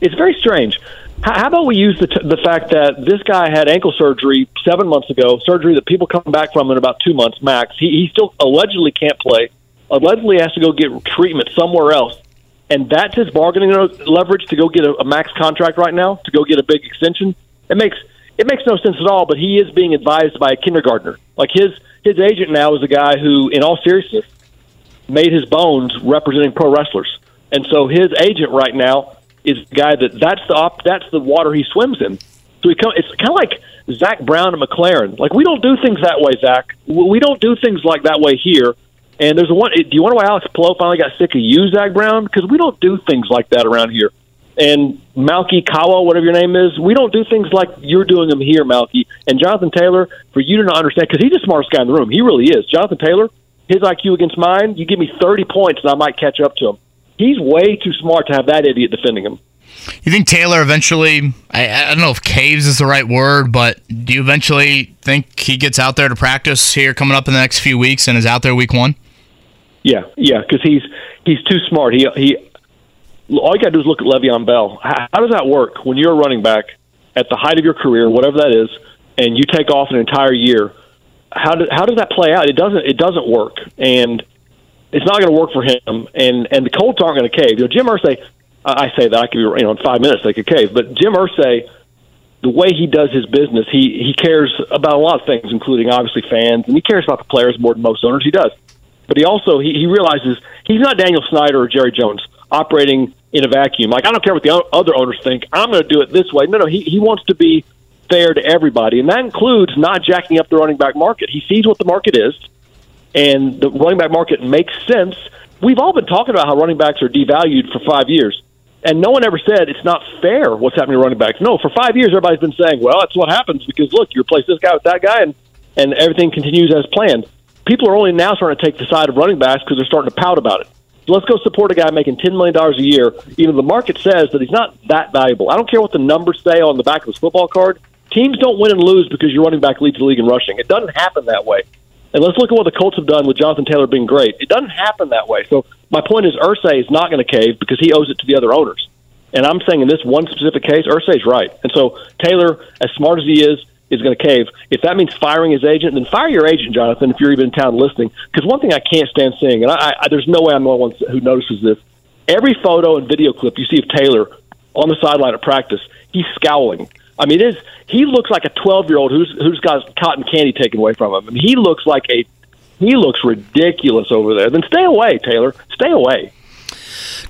It's very strange. How about we use the, t- the fact that this guy had ankle surgery seven months ago, surgery that people come back from in about two months max. He, he still allegedly can't play, allegedly has to go get treatment somewhere else. and that's his bargaining leverage to go get a, a max contract right now, to go get a big extension. It makes it makes no sense at all. But he is being advised by a kindergartner. Like his his agent now is a guy who, in all seriousness, made his bones representing pro wrestlers, and so his agent right now is the guy that that's the op, that's the water he swims in. So he come, it's kind of like Zak Brown and McLaren. Like we don't do things that way, Zach. We don't do things like that way here. And there's a one. Do you wonder why Alex Palou finally got sick of you, Zak Brown? Because we don't do things like that around here. And Malki Kawa, whatever your name is, we don't do things like you're doing them here, Malki. And Jonathan Taylor, for you to not understand, because he's the smartest guy in the room. He really is. Jonathan Taylor, his IQ against mine, you give me 30 points and I might catch up to him. He's way too smart to have that idiot defending him. You think Taylor eventually, I, I don't know if caves is the right word, but do you eventually think he gets out there to practice here coming up in the next few weeks and is out there week one? Yeah, yeah, because he's he's too smart. He he. All you got to do is look at Le'Veon Bell. How, how does that work when you're a running back at the height of your career, whatever that is, and you take off an entire year? How does how does that play out? It doesn't it doesn't work, and it's not going to work for him. And and the Colts aren't going to cave. You know, Jim Irsay. I say that I could be you know in five minutes they could cave, but Jim Irsay, the way he does his business, he he cares about a lot of things, including obviously fans, and he cares about the players more than most owners. He does but he also he, he realizes he's not Daniel Snyder or Jerry Jones operating in a vacuum. Like I don't care what the other owners think. I'm going to do it this way. No, no, he he wants to be fair to everybody, and that includes not jacking up the running back market. He sees what the market is, and the running back market makes sense. We've all been talking about how running backs are devalued for five years, and no one ever said it's not fair what's happening to running backs. No, for five years everybody's been saying, well, that's what happens because look, you replace this guy with that guy, and and everything continues as planned people are only now starting to take the side of running backs because they're starting to pout about it. So let's go support a guy making $10 million a year. Even though the market says that he's not that valuable. I don't care what the numbers say on the back of his football card. Teams don't win and lose because your running back leads the league in rushing. It doesn't happen that way. And let's look at what the Colts have done with Jonathan Taylor being great. It doesn't happen that way. So my point is, Irsay is not going to cave because he owes it to the other owners. And I'm saying in this one specific case, Irsay's right. And so Taylor, as smart as he is, is going to cave. If that means firing his agent, then fire your agent, Jonathan, if you're even in town listening. Because one thing I can't stand seeing, and I, I, there's no way I'm the one who notices this, every photo and video clip you see of Taylor on the sideline at practice, he's scowling. I mean, is he looks like a 12 year old who's who's got cotton candy taken away from him. I mean, he looks like a he looks ridiculous over there. Then stay away, Taylor. Stay away.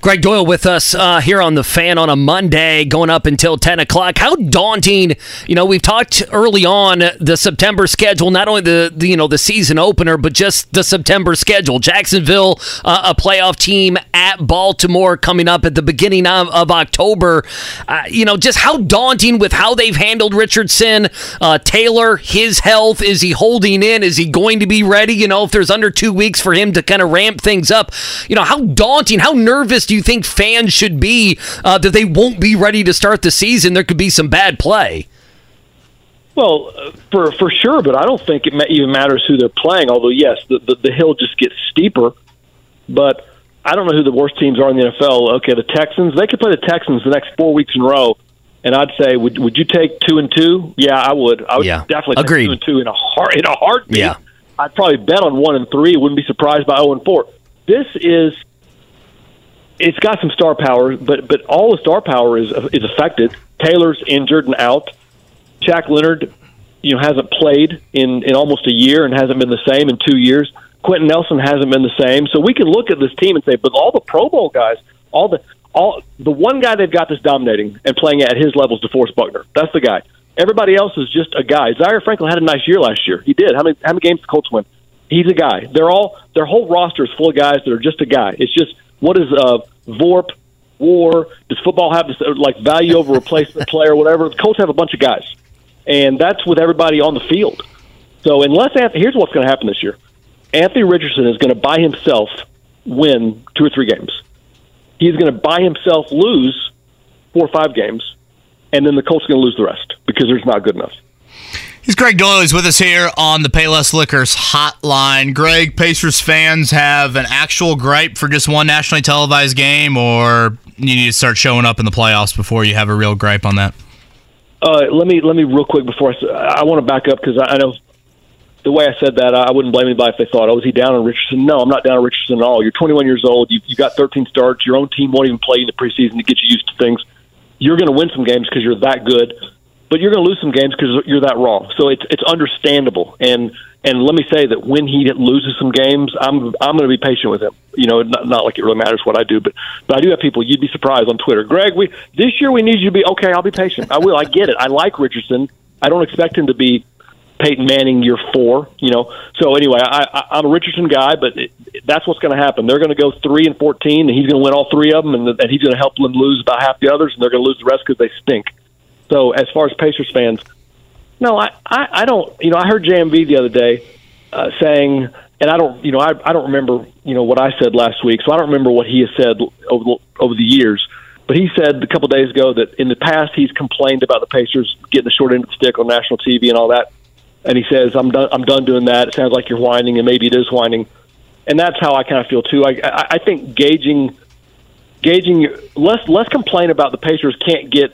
Gregg Doyel with us uh, here on the fan on a Monday, going up until 10 o'clock. How daunting, you know, we've talked early on the September schedule, not only the, the you know, the season opener, but just the September schedule. Jacksonville, uh, a playoff team at Baltimore coming up at the beginning of, of October. Uh, you know, just how daunting with how they've handled Richardson. Uh, Taylor, his health, is he holding in? Is he going to be ready? You know, if there's under two weeks for him to kind of ramp things up, you know, how daunting, how nervous do you think fans should be uh, that they won't be ready to start the season? There could be some bad play. Well, uh, for for sure, but I don't think it even matters who they're playing. Although, yes, the, the the hill just gets steeper. But I don't know who the worst teams are in the NFL. Okay, the Texans. They could play the Texans the next four weeks in a row, and I'd say, would would you take two and two? Yeah, I would. I would yeah. definitely Agreed. two and two in a heart in a heartbeat. Yeah. I'd probably bet on one and three. Wouldn't be surprised by zero and four. This is it's got some star power, but but all the star power is is affected. Taylor's injured and out. Shaq Leonard, you know, hasn't played in in almost a year and hasn't been the same in two years. Quenton Nelson hasn't been the same. So we can look at this team and say, but all the Pro Bowl guys, all the all the one guy they've got that's dominating and playing at his levels, DeForest Buckner. That's the guy. Everybody else is just a guy. Zaire Franklin had a nice year last year. He did. How many how many games the Colts win? He's a guy. They're all their whole roster is full of guys that are just a guy. It's just what is uh, VORP, WAR? Does football have this like value over replacement player, whatever? The Colts have a bunch of guys, and that's with everybody on the field. So unless Anthony, here's what's going to happen this year: Anthony Richardson is going to by himself win two or three games. He's going to by himself lose four or five games, and then the Colts are going to lose the rest because they're not good enough. He's Gregg Doyel. He's with us here on the Payless Liquors hotline. Gregg, Pacers fans have an actual gripe for just one nationally televised game, or you need to start showing up in the playoffs before you have a real gripe on that? Uh, let me let me real quick before I, I want to back up because I, I know the way I said that, I wouldn't blame anybody if they thought, "Oh, is he down on Richardson?" No, I'm not down on Richardson at all. You're 21 years old. You've, you've got 13 starts. Your own team won't even play in the preseason to get you used to things. You're going to win some games because you're that good, but you're going to lose some games because you're that raw. So it's it's understandable. And and let me say that when he loses some games, I'm I'm going to be patient with him. You know, not, not like it really matters what I do, but but I do have people. You'd be surprised on Twitter, Gregg. We this year we need you to be okay. I'll be patient. I will. I get it. I like Richardson. I don't expect him to be Peyton Manning year four. You know, so anyway, I, I, I'm a Richardson guy, but it, that's what's going to happen. They're going to go three and fourteen, and he's going to win all three of them, and, and he's going to help them lose about half the others, and they're going to lose the rest because they stink. So as far as Pacers fans, no, I, I, I don't. You know, I heard JMV the other day uh, saying, and I don't, you know, I, I don't remember, you know, what I said last week, so I don't remember what he has said over over the years. But he said a couple days ago that in the past he's complained about the Pacers getting the short end of the stick on national TV and all that. And he says, "I'm done. I'm done doing that. It sounds like you're whining, and maybe it is whining." And that's how I kind of feel too. I, I, I think gauging, gauging, let's let's complain about the Pacers can't get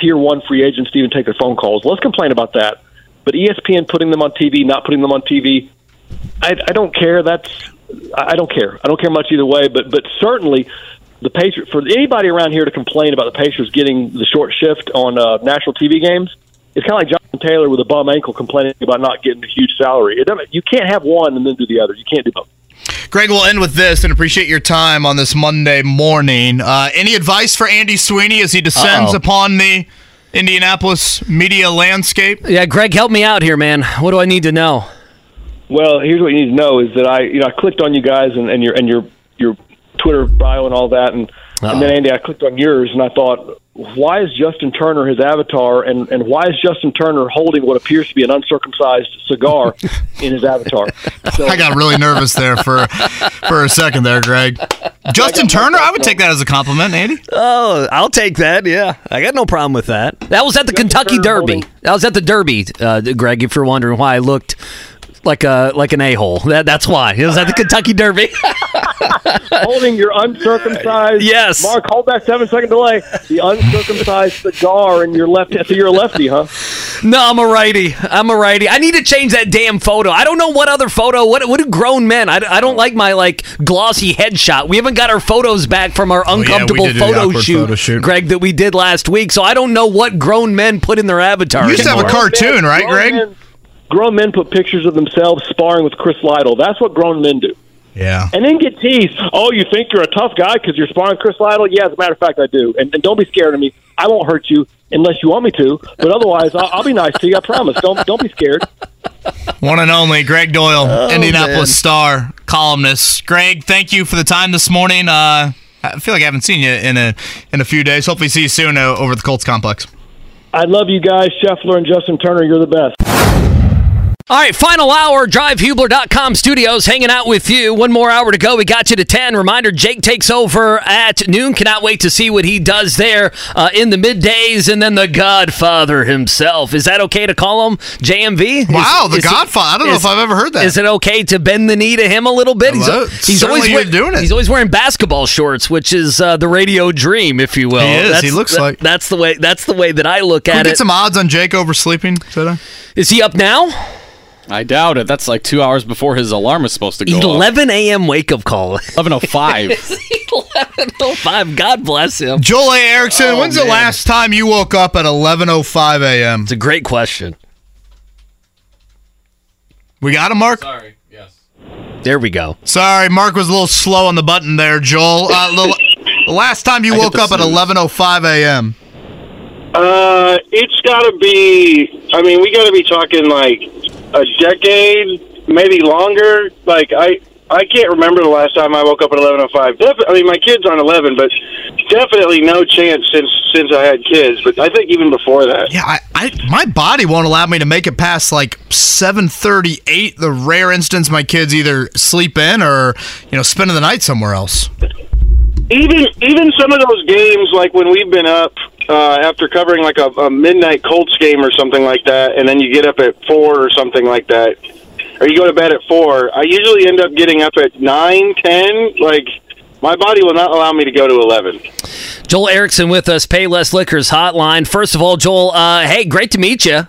tier one free agents to even take their phone calls. Let's complain about that. But ESPN putting them on TV, not putting them on TV, I, I don't care. That's I don't care. I don't care much either way. But but certainly the Pacers for anybody around here to complain about the Pacers getting the short shift on uh, national TV games, it's kind of like Jonathan Taylor with a bum ankle complaining about not getting a huge salary. It doesn't, you can't have one and then do the other. You can't do both. Gregg, we'll end with this and appreciate your time on this Monday morning. Uh, any advice for Andy Sweeney as he descends Uh-oh. upon the Indianapolis media landscape? Yeah, Gregg, help me out here, man. What do I need to know? Well, here's what you need to know is that I, you know, I clicked on you guys and, and your and your your Twitter bio and all that, and and then Andy, I clicked on yours and I thought, why is Justin Turner his avatar, and and why is Justin Turner holding what appears to be an uncircumcised cigar in his avatar? So, I got really nervous there for for a second there, Gregg. Justin Turner, I would take that as a compliment, Andy. Oh, I'll take that. Yeah, I got no problem with that. That was at the Kentucky Turner Derby. holding- That was at the Derby, uh, Gregg. If you're wondering why I looked like a like an a hole, that, that's why it was at the Kentucky Derby. holding your uncircumcised. Yes. Mark, hold that seven second delay. The uncircumcised cigar in your left. So you're a lefty, huh? no, I'm a righty. I'm a righty. I need to change that damn photo. I don't know what other photo. What what do grown men? I, I don't like my like glossy headshot. We haven't got our photos back from our Oh, yeah, uncomfortable photo, shoot, photo shoot. Gregg, that we did last week. So I don't know what grown men put in their avatar. You used to have a anymore. cartoon, right, Gregg? Men, grown men put pictures of themselves sparring with Chris Lytle. That's what grown men do. Yeah. And then get teased. Oh, you think you're a tough guy because you're sparring Chris Lytle? Yeah, as a matter of fact, I do. And, and don't be scared of me. I won't hurt you unless you want me to. But otherwise, I'll, I'll be nice to you. I promise. Don't don't be scared. One and only Gregg Doyel, Oh, Indianapolis man. Star columnist. Gregg, thank you for the time this morning. Uh, I feel like I haven't seen you in a in a few days. Hopefully, see you soon uh, over at the Colts complex. I love you guys, Scheffler and Justin Turner. You're the best. All right, final hour, drivehubler.com studios, hanging out with you. One more hour to go. We got you to 10. Reminder Jake takes over at noon. Cannot wait to see what he does there uh, in the middays. And then the Godfather himself. Is that okay to call him JMV? Is- Wow, the is Godfather. I don't know is- if I've ever heard that. Is it okay to bend the knee to him a little bit? Hello. He's, Certainly you're wear- doing it. He's always wearing basketball shorts, which is uh, the radio dream, if you will. He is. That's- He looks that- like- That's the way. That's the way that I look Can we at get it. some odds on Jake oversleeping today? Is he up now? I doubt it. That's like two hours before his alarm is supposed to go. 11 a.m. wake up call. 11:05. 11:05. God bless him. Joel A. Erickson, Oh, when's the last time you woke up at 11:05 a.m.? It's a great question. We got him, Mark. Sorry. Yes. There we go. Sorry, Mark was a little slow on the button there, Joel. Uh, the, the last time you I woke the up at 11:05 a.m. Uh, it's got to be. I mean, we got to be talking like a decade, maybe longer. Like I, I can't remember the last time I woke up at eleven oh five. I mean, my kids aren't eleven, but definitely no chance since since I had kids. But I think even before that. Yeah, I, I my body won't allow me to make it past like 7:38. The rare instance my kids either sleep in or you know spending the night somewhere else. even even some of those games like when we've been up uh, after covering like a, a midnight Colts game or something like that, and then you get up at four or something like that, or you go to bed at four. I usually end up getting up at nine, ten. Like My body will not allow me to go to 11. Joel Erickson with us, Payless Liquors Hotline. First of all, Joel, uh, hey, great to meet you.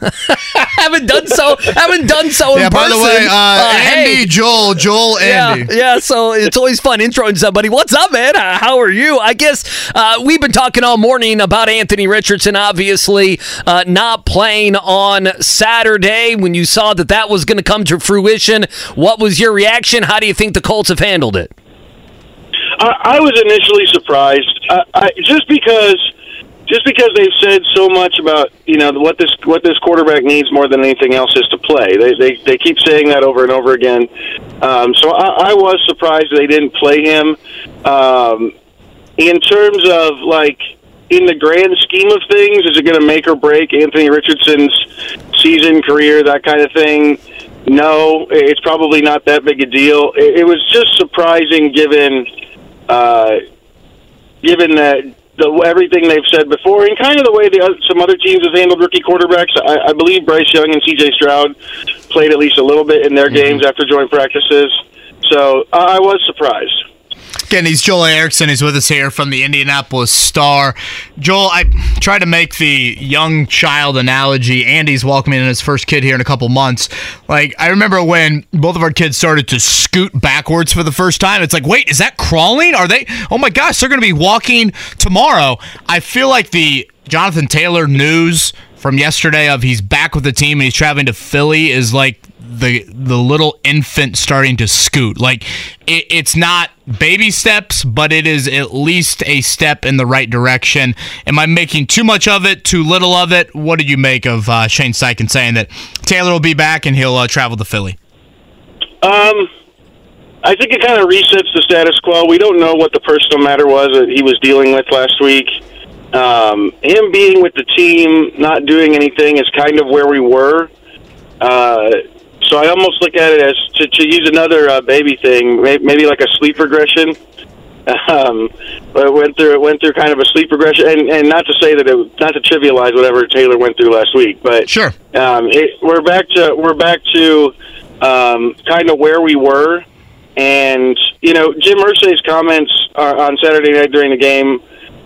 haven't done so. Haven't done so in Yeah, by the person. way, uh, Andy, hey. Joel, Joel, Andy. Yeah, yeah. So it's always fun introing somebody. What's up, man? Uh, How are you? I guess uh, we've been talking all morning about Anthony Richardson, obviously uh, not playing on Saturday. When you saw that that was going to come to fruition, what was your reaction? How do you think the Colts have handled it? I, I was initially surprised, uh, I, just because, just because they've said so much about you know what this what this quarterback needs more than anything else is to play. They they, they keep saying that over and over again. Um, so I, I was surprised they didn't play him. Um, in terms of like in the grand scheme of things, is it going to make or break Anthony Richardson's season, career, that kind of thing? No, it's probably not that big a deal. It, it was just surprising given uh, given that the, everything they've said before, and kind of the way the, oth- some other teams have handled rookie quarterbacks. I, I believe Bryce Young and C.J. Stroud played at least a little bit in their games after joint practices. So I I was surprised. Again, he's Joel Erickson. He's with us here from the Indianapolis Star. Joel, I tried to make the young child analogy. Andy's welcoming in his first kid here in a couple months. Like, I remember when both of our kids started to scoot backwards for the first time. It's like, wait, is that crawling? Are they? Oh my gosh, they're going to be walking tomorrow. I feel like the Jonathan Taylor news from yesterday of he's back with the team and he's traveling to Philly is like the the little infant starting to scoot. Like it, it's not baby steps, but it is at least a step in the right direction. Am I making too much of it, too little of it? What did you make of uh, Shane Steichen saying that Taylor will be back and he'll uh, travel to Philly? Um, I think it kind of resets the status quo. We don't know what the personal matter was that he was dealing with last week. Um, him being with the team, not doing anything, is kind of where we were. Uh, so I almost look at it as to, to use another uh, baby thing, may- maybe like a sleep regression. Um, but it went through it went through kind of a sleep regression, and, and not to say that it not to trivialize whatever Taylor went through last week, but Sure. um, it, we're back to we're back to um, kind of where we were, and you know Jim Irsay's comments uh, on Saturday night during the game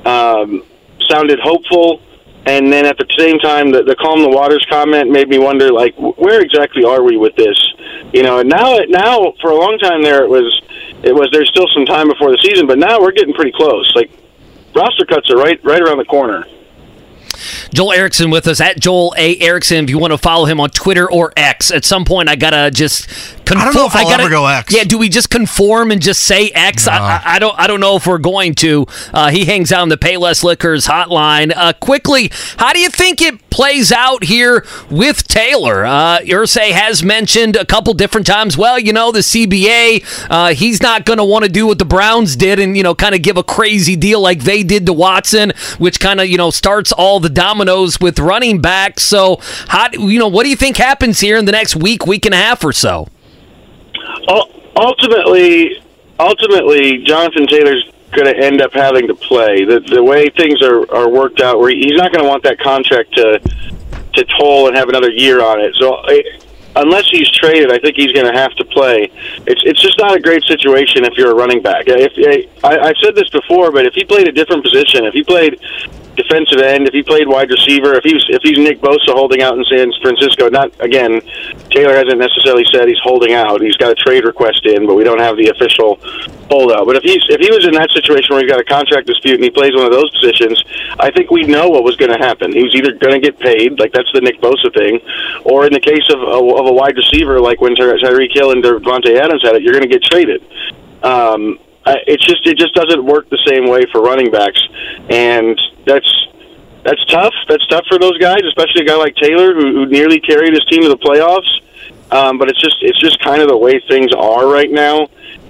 um, sounded hopeful, and then at the same time, the, the calm the waters comment made me wonder like where exactly are we with this? You know, and now now for a long time there it was it was there's still some time before the season, but now we're getting pretty close. Like roster cuts are right right around the corner. Joel Erickson with us at Joel A. Erickson. If you want to follow him on Twitter or X, at some point I gotta just. Conform. I don't know if I'll gotta, ever go X. Yeah, do we just conform and just say X? I, I, I don't. I don't know if we're going to. Uh, he hangs out on the Payless Liquors hotline. Uh, quickly, how do you think it plays out here with Taylor? Uh, Irsay has mentioned a couple different times. Well, you know the CBA. Uh, he's not going to want to do what the Browns did and you know kind of give a crazy deal like they did to Watson, which kind of you know starts all the dominoes with running back. So, how you know what do you think happens here in the next week, week and a half or so? Ul- ultimately, ultimately, Jonathan Taylor's going to end up having to play. The the way things are are worked out, where he's not going to want that contract to to toll and have another year on it. So. Unless he's traded, I think he's going to have to play. It's it's just not a great situation if you're a running back. If I, I've said this before, but if he played a different position, if he played defensive end, if he played wide receiver, if he's if he's Nick Bosa holding out in San Francisco, not again, Taylor hasn't necessarily said he's holding out. He's got a trade request in, but we don't have the official holdout. But if he's if he was in that situation where he's got a contract dispute and he plays one of those positions, I think we know what was going to happen. He was either going to get paid, like that's the Nick Bosa thing, or in the case of a, of a wide receiver, like when Ty- Tyreek Hill and Davante Adams had it, you're going to get traded. Um, I- it's just it just doesn't work the same way for running backs, and that's that's tough. That's tough for those guys, especially a guy like Taylor who, who nearly carried his team to the playoffs. Um, but it's just it's just kind of the way things are right now.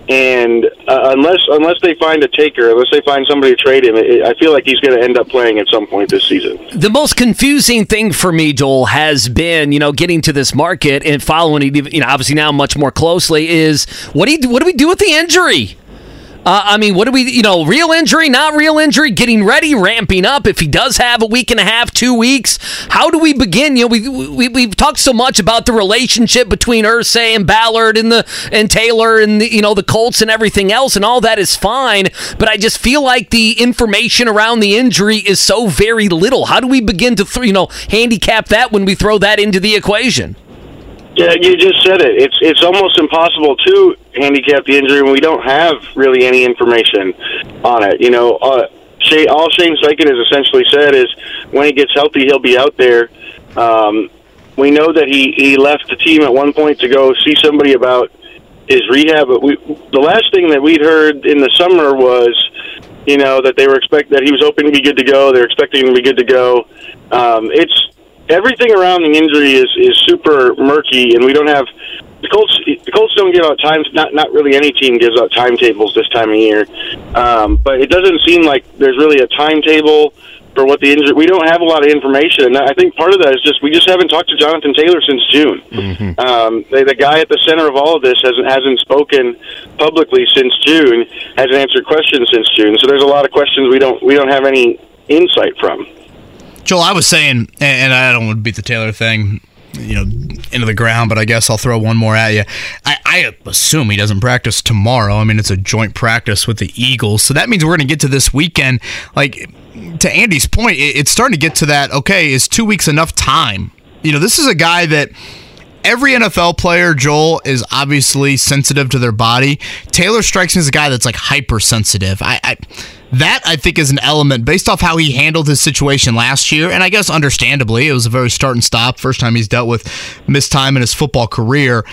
And uh, unless unless they find a taker, unless they find somebody to trade him, it, I feel like he's going to end up playing at some point this season. The most confusing thing for me, Joel, has been you know getting to this market and following it, you know, obviously now much more closely. Is what do you, what do we do with the injury? Uh, I mean, what do we, you know, real injury, not real injury, getting ready, ramping up. If he does have a week and a half, two weeks, how do we begin? You know, we, we we've talked so much about the relationship between Irsay and Ballard and the and Taylor and the, you know the Colts and everything else, and all that is fine. But I just feel like the information around the injury is so very little. How do we begin to, th- you know, handicap that when we throw that into the equation? Yeah, you just said it. It's it's almost impossible to handicap the injury when we don't have really any information on it. You know, uh, Shay, all Shane Steichen has essentially said is when he gets healthy, he'll be out there. Um, we know that he he left the team at one point to go see somebody about his rehab, but we the last thing that we'd heard in the summer was, you know, that they were expect that he was hoping to be good to go. They're expecting him to be good to go. Um, it's everything around the injury is is super murky, and we don't have the Colts. The Colts don't give out times. Not not really any team gives out timetables this time of year. Um, but it doesn't seem like there's really a timetable for what the injury. We don't have a lot of information, and I think part of that is just we just haven't talked to Jonathan Taylor since June. Mm-hmm. Um, the, the guy at the center of all of this hasn't hasn't spoken publicly since June. Hasn't answered questions since June. So there's a lot of questions we don't we don't have any insight from. Joel, I was saying, and I don't want to beat the Taylor thing, you know, into the ground, but I guess I'll throw one more at you. I, I assume he doesn't practice tomorrow. I mean, it's a joint practice with the Eagles, so that means we're going to get to this weekend. Like to Andy's point, it's starting to get to that. Okay, is two weeks enough time? You know, this is a guy that every NFL player, Joel, is obviously sensitive to their body. Taylor strikes me as a guy that's like hypersensitive. I, I that I think is an element based off how he handled his situation last year, and I guess understandably, it was a very start and stop. First time he's dealt with missed time in his football career.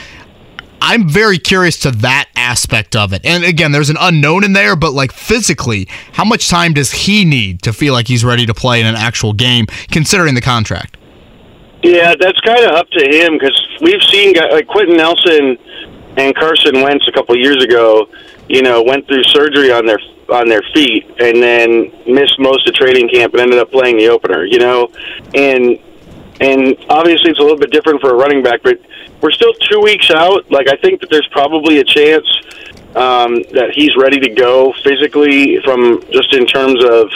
I'm very curious to that aspect of it. And again, there's an unknown in there, but like physically, how much time does he need to feel like he's ready to play in an actual game, considering the contract? Yeah, that's kind of up to him because we've seen like Quenton Nelson and Carson Wentz a couple years ago. You know, went through surgery on their on their feet and then missed most of training camp and ended up playing the opener. You know, and and obviously it's a little bit different for a running back, but we're still two weeks out. Like I think that there's probably a chance um, that he's ready to go physically from just in terms of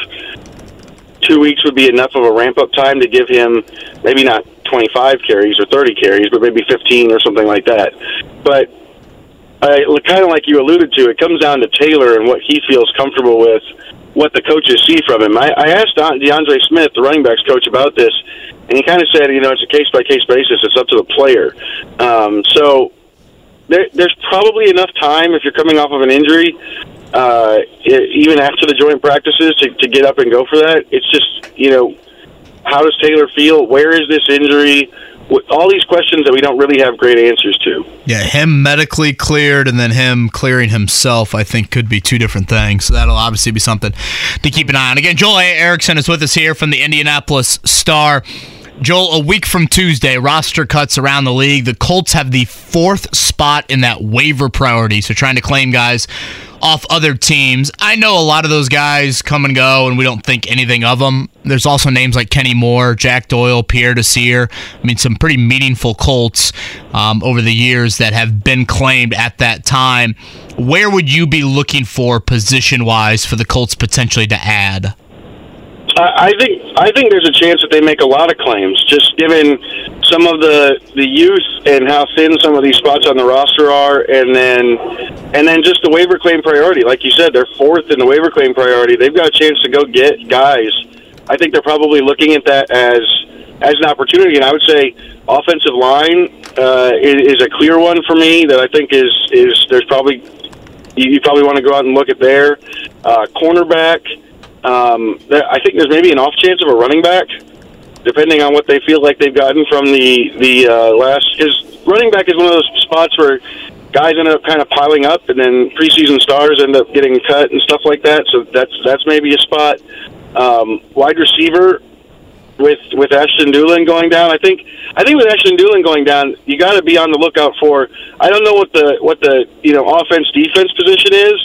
two weeks would be enough of a ramp up time to give him maybe not 25 carries or 30 carries, but maybe 15 or something like that. But I, kind of like you alluded to, it comes down to Taylor and what he feels comfortable with, what the coaches see from him. I, I asked DeAndre Smith, the running backs coach, about this, and he kind of said, you know, it's a case by case basis. It's up to the player. Um, so there, there's probably enough time if you're coming off of an injury, uh, even after the joint practices, to, to get up and go for that. It's just, you know, how does Taylor feel? Where is this injury? All these questions that we don't really have great answers to. Yeah, him medically cleared and then him clearing himself, I think, could be two different things. So that'll obviously be something to keep an eye on. Again, Joel Erickson is with us here from the Indianapolis Star. Joel, a week from Tuesday, roster cuts around the league. The Colts have the fourth spot in that waiver priority, so trying to claim guys off other teams. I know a lot of those guys come and go, and we don't think anything of them. There's also names like Kenny Moore, Jack Doyle, Pierre Desir. I mean, some pretty meaningful Colts um, over the years that have been claimed at that time. Where would you be looking for position wise for the Colts potentially to add? I think I think there's a chance that they make a lot of claims, just given some of the the youth and how thin some of these spots on the roster are, and then and then just the waiver claim priority. Like you said, they're fourth in the waiver claim priority. They've got a chance to go get guys. I think they're probably looking at that as as an opportunity, and I would say offensive line uh, is, is a clear one for me that I think is is there's probably you, you probably want to go out and look at there. Uh, cornerback. Um, I think there's maybe an off chance of a running back, depending on what they feel like they've gotten from the the uh, last. Because running back is one of those spots where guys end up kind of piling up, and then preseason stars end up getting cut and stuff like that. So that's that's maybe a spot. Um, wide receiver with with Ashton Dulin going down, I think I think with Ashton Dulin going down, you got to be on the lookout for. I don't know what the what the you know offense defense position is,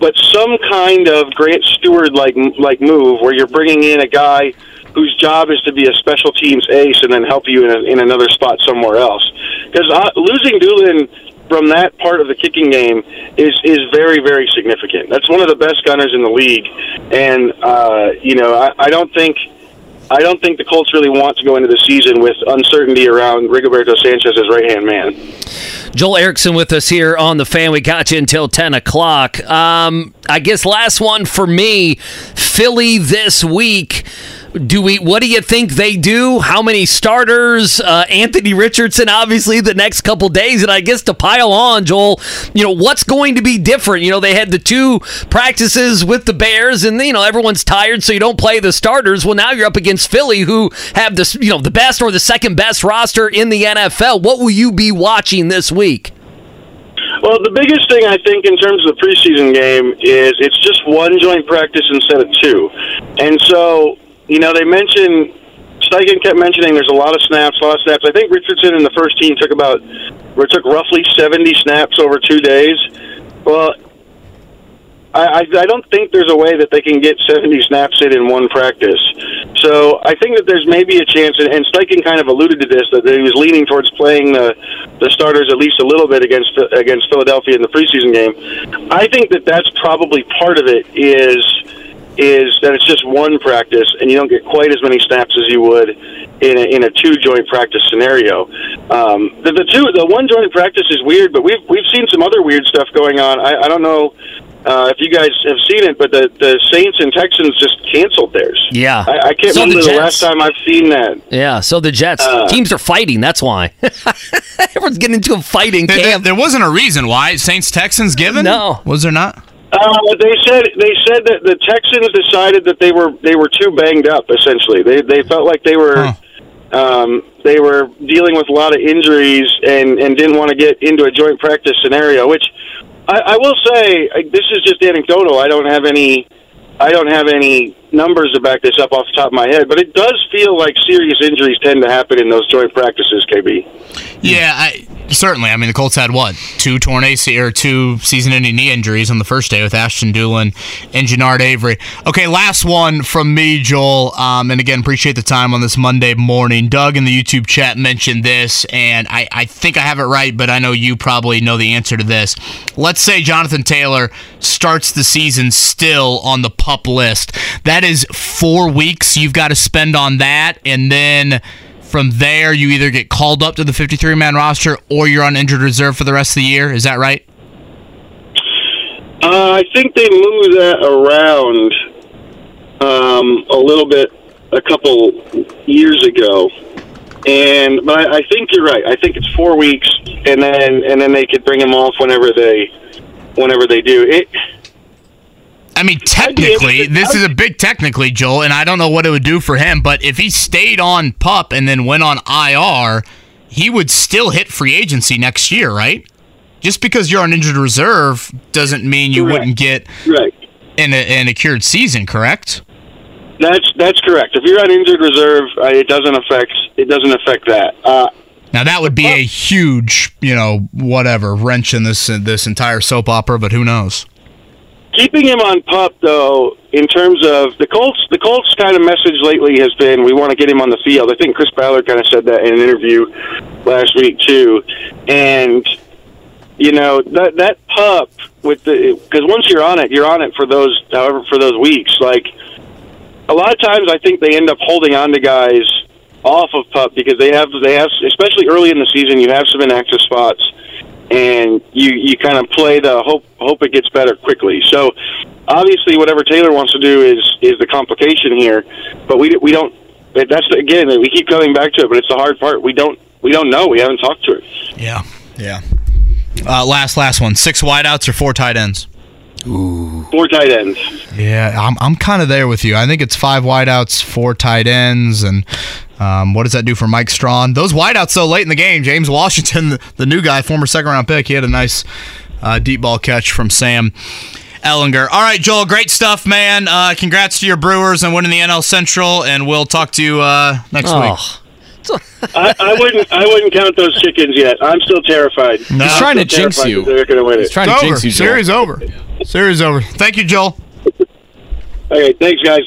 but some kind of Grant Stuard like like move where you're bringing in a guy whose job is to be a special teams ace and then help you in, a, in another spot somewhere else. Because uh, losing Dulin from that part of the kicking game is is very very significant. That's one of the best gunners in the league, and uh, you know I, I don't think. I don't think the Colts really want to go into the season with uncertainty around Rigoberto Sanchez's right hand man. Joel Erickson with us here on the fan. We got you until 10 o'clock. Um, I guess last one for me Philly this week. Do we? What do you think they do? How many starters? Uh, Anthony Richardson, obviously, the next couple days, and I guess to pile on, Joel, you know what's going to be different? You know they had the two practices with the Bears, and you know everyone's tired, so you don't play the starters. Well, now you're up against Philly, who have this, you know, the best or the second best roster in the NFL. What will you be watching this week? Well, the biggest thing I think in terms of the preseason game is it's just one joint practice instead of two, and so you know they mentioned Steichen kept mentioning there's a lot of snaps, a lot of snaps. I think Richardson in the first team took about or took roughly 70 snaps over two days. Well, I, I, don't think there's a way that they can get 70 snaps in in one practice. So I think that there's maybe a chance, and Steichen kind of alluded to this, that he was leaning towards playing the the starters at least a little bit against against Philadelphia in the preseason game. I think that that's probably part of it. Is is that it's just one practice, and you don't get quite as many snaps as you would in a, in a two joint practice scenario. Um, the, the two, the one joint practice is weird, but we've we've seen some other weird stuff going on. I, I don't know uh, if you guys have seen it, but the the Saints and Texans just canceled theirs. Yeah. I, I can't So remember the, Jets. last time I've seen that. Yeah, so the Jets Uh, teams are fighting. That's why everyone's getting into a fighting There, there- camp. there wasn't a reason why Saints Texans given. No. was there not? Uh, they said they said that the Texans decided that they were they were too banged up. Essentially, they they felt like they were. Um, they were dealing with a lot of injuries and, and didn't want to get into a joint practice scenario. Which I, I will say, I, this is just anecdotal. I don't have any, I don't have any numbers to back this up off the top of my head, but it does feel like serious injuries tend to happen in those joint practices. KB. Yeah, I, certainly. I mean, the Colts had what two torn AC or two season-ending knee injuries on the first day with Ashton Dulin and Jannard Avery. Okay, last one from me, Joel. Um, and again, appreciate the time on this Monday morning. Doug in the YouTube chat mentioned this, and I, I think I have it right, but I know you probably know the answer to this. Let's say Jonathan Taylor starts the season still on the pup list. That is four weeks you've got to spend on that, and then. From there, you either get called up to the 53 man roster or you're on injured reserve for the rest of the year. Is that right? Uh, I think they move that around um, a little bit a couple years ago, and but I, I think you're right. I think it's four weeks, and then and then they could bring him off whenever they whenever they do it. I mean, technically, this is a big technically, Joel, and I don't know what it would do for him, but if he stayed on PUP and then went on IR, he would still hit free agency next year, right? Just because you're on injured reserve doesn't mean you Correct. wouldn't get Right. in a, in a cured season, correct? That's that's correct. If you're on injured reserve, uh, it doesn't affect it doesn't affect that. Uh, Now that would be a huge, you know, whatever wrench in this this entire soap opera, but who knows? Keeping him on pup though in terms of the colts the colts kind of message lately has been we want to get him on the field. I think chris ballard kind of said that in an interview last week too. And you know that that pup with the because once you're on it you're on it for those however for those weeks. Like a lot of times i think they end up holding on to guys off of pup because they have they have especially early in the season you have some inactive spots and you you kind of play the hope hope it gets better quickly. So obviously, whatever Taylor wants to do is is the complication here, but we we don't. That's again we keep coming back to it, but it's the hard part. We don't we don't know. We haven't talked to her. Yeah, yeah. Uh, last last one. Six wideouts or four tight ends? Four tight ends. Yeah, I'm I'm kind of there with you. I think it's five wideouts, four tight ends, and um, what does that do for Mike Strachan? Those wideouts so late in the game. James Washington, the, the new guy, former second round pick, he had a nice uh, deep ball catch from Sam Ehlinger. All right, Joel, great stuff, man. Uh, congrats to your Brewers and winning the NL Central, and we'll talk to you uh, next Oh. week. I, I wouldn't I wouldn't count those chickens yet. I'm still terrified. No. He's trying to jinx you. They're going to win He's it. trying It's to over. jinx you, Joel. Series over. Series over. Thank you, Joel. Okay, thanks, guys.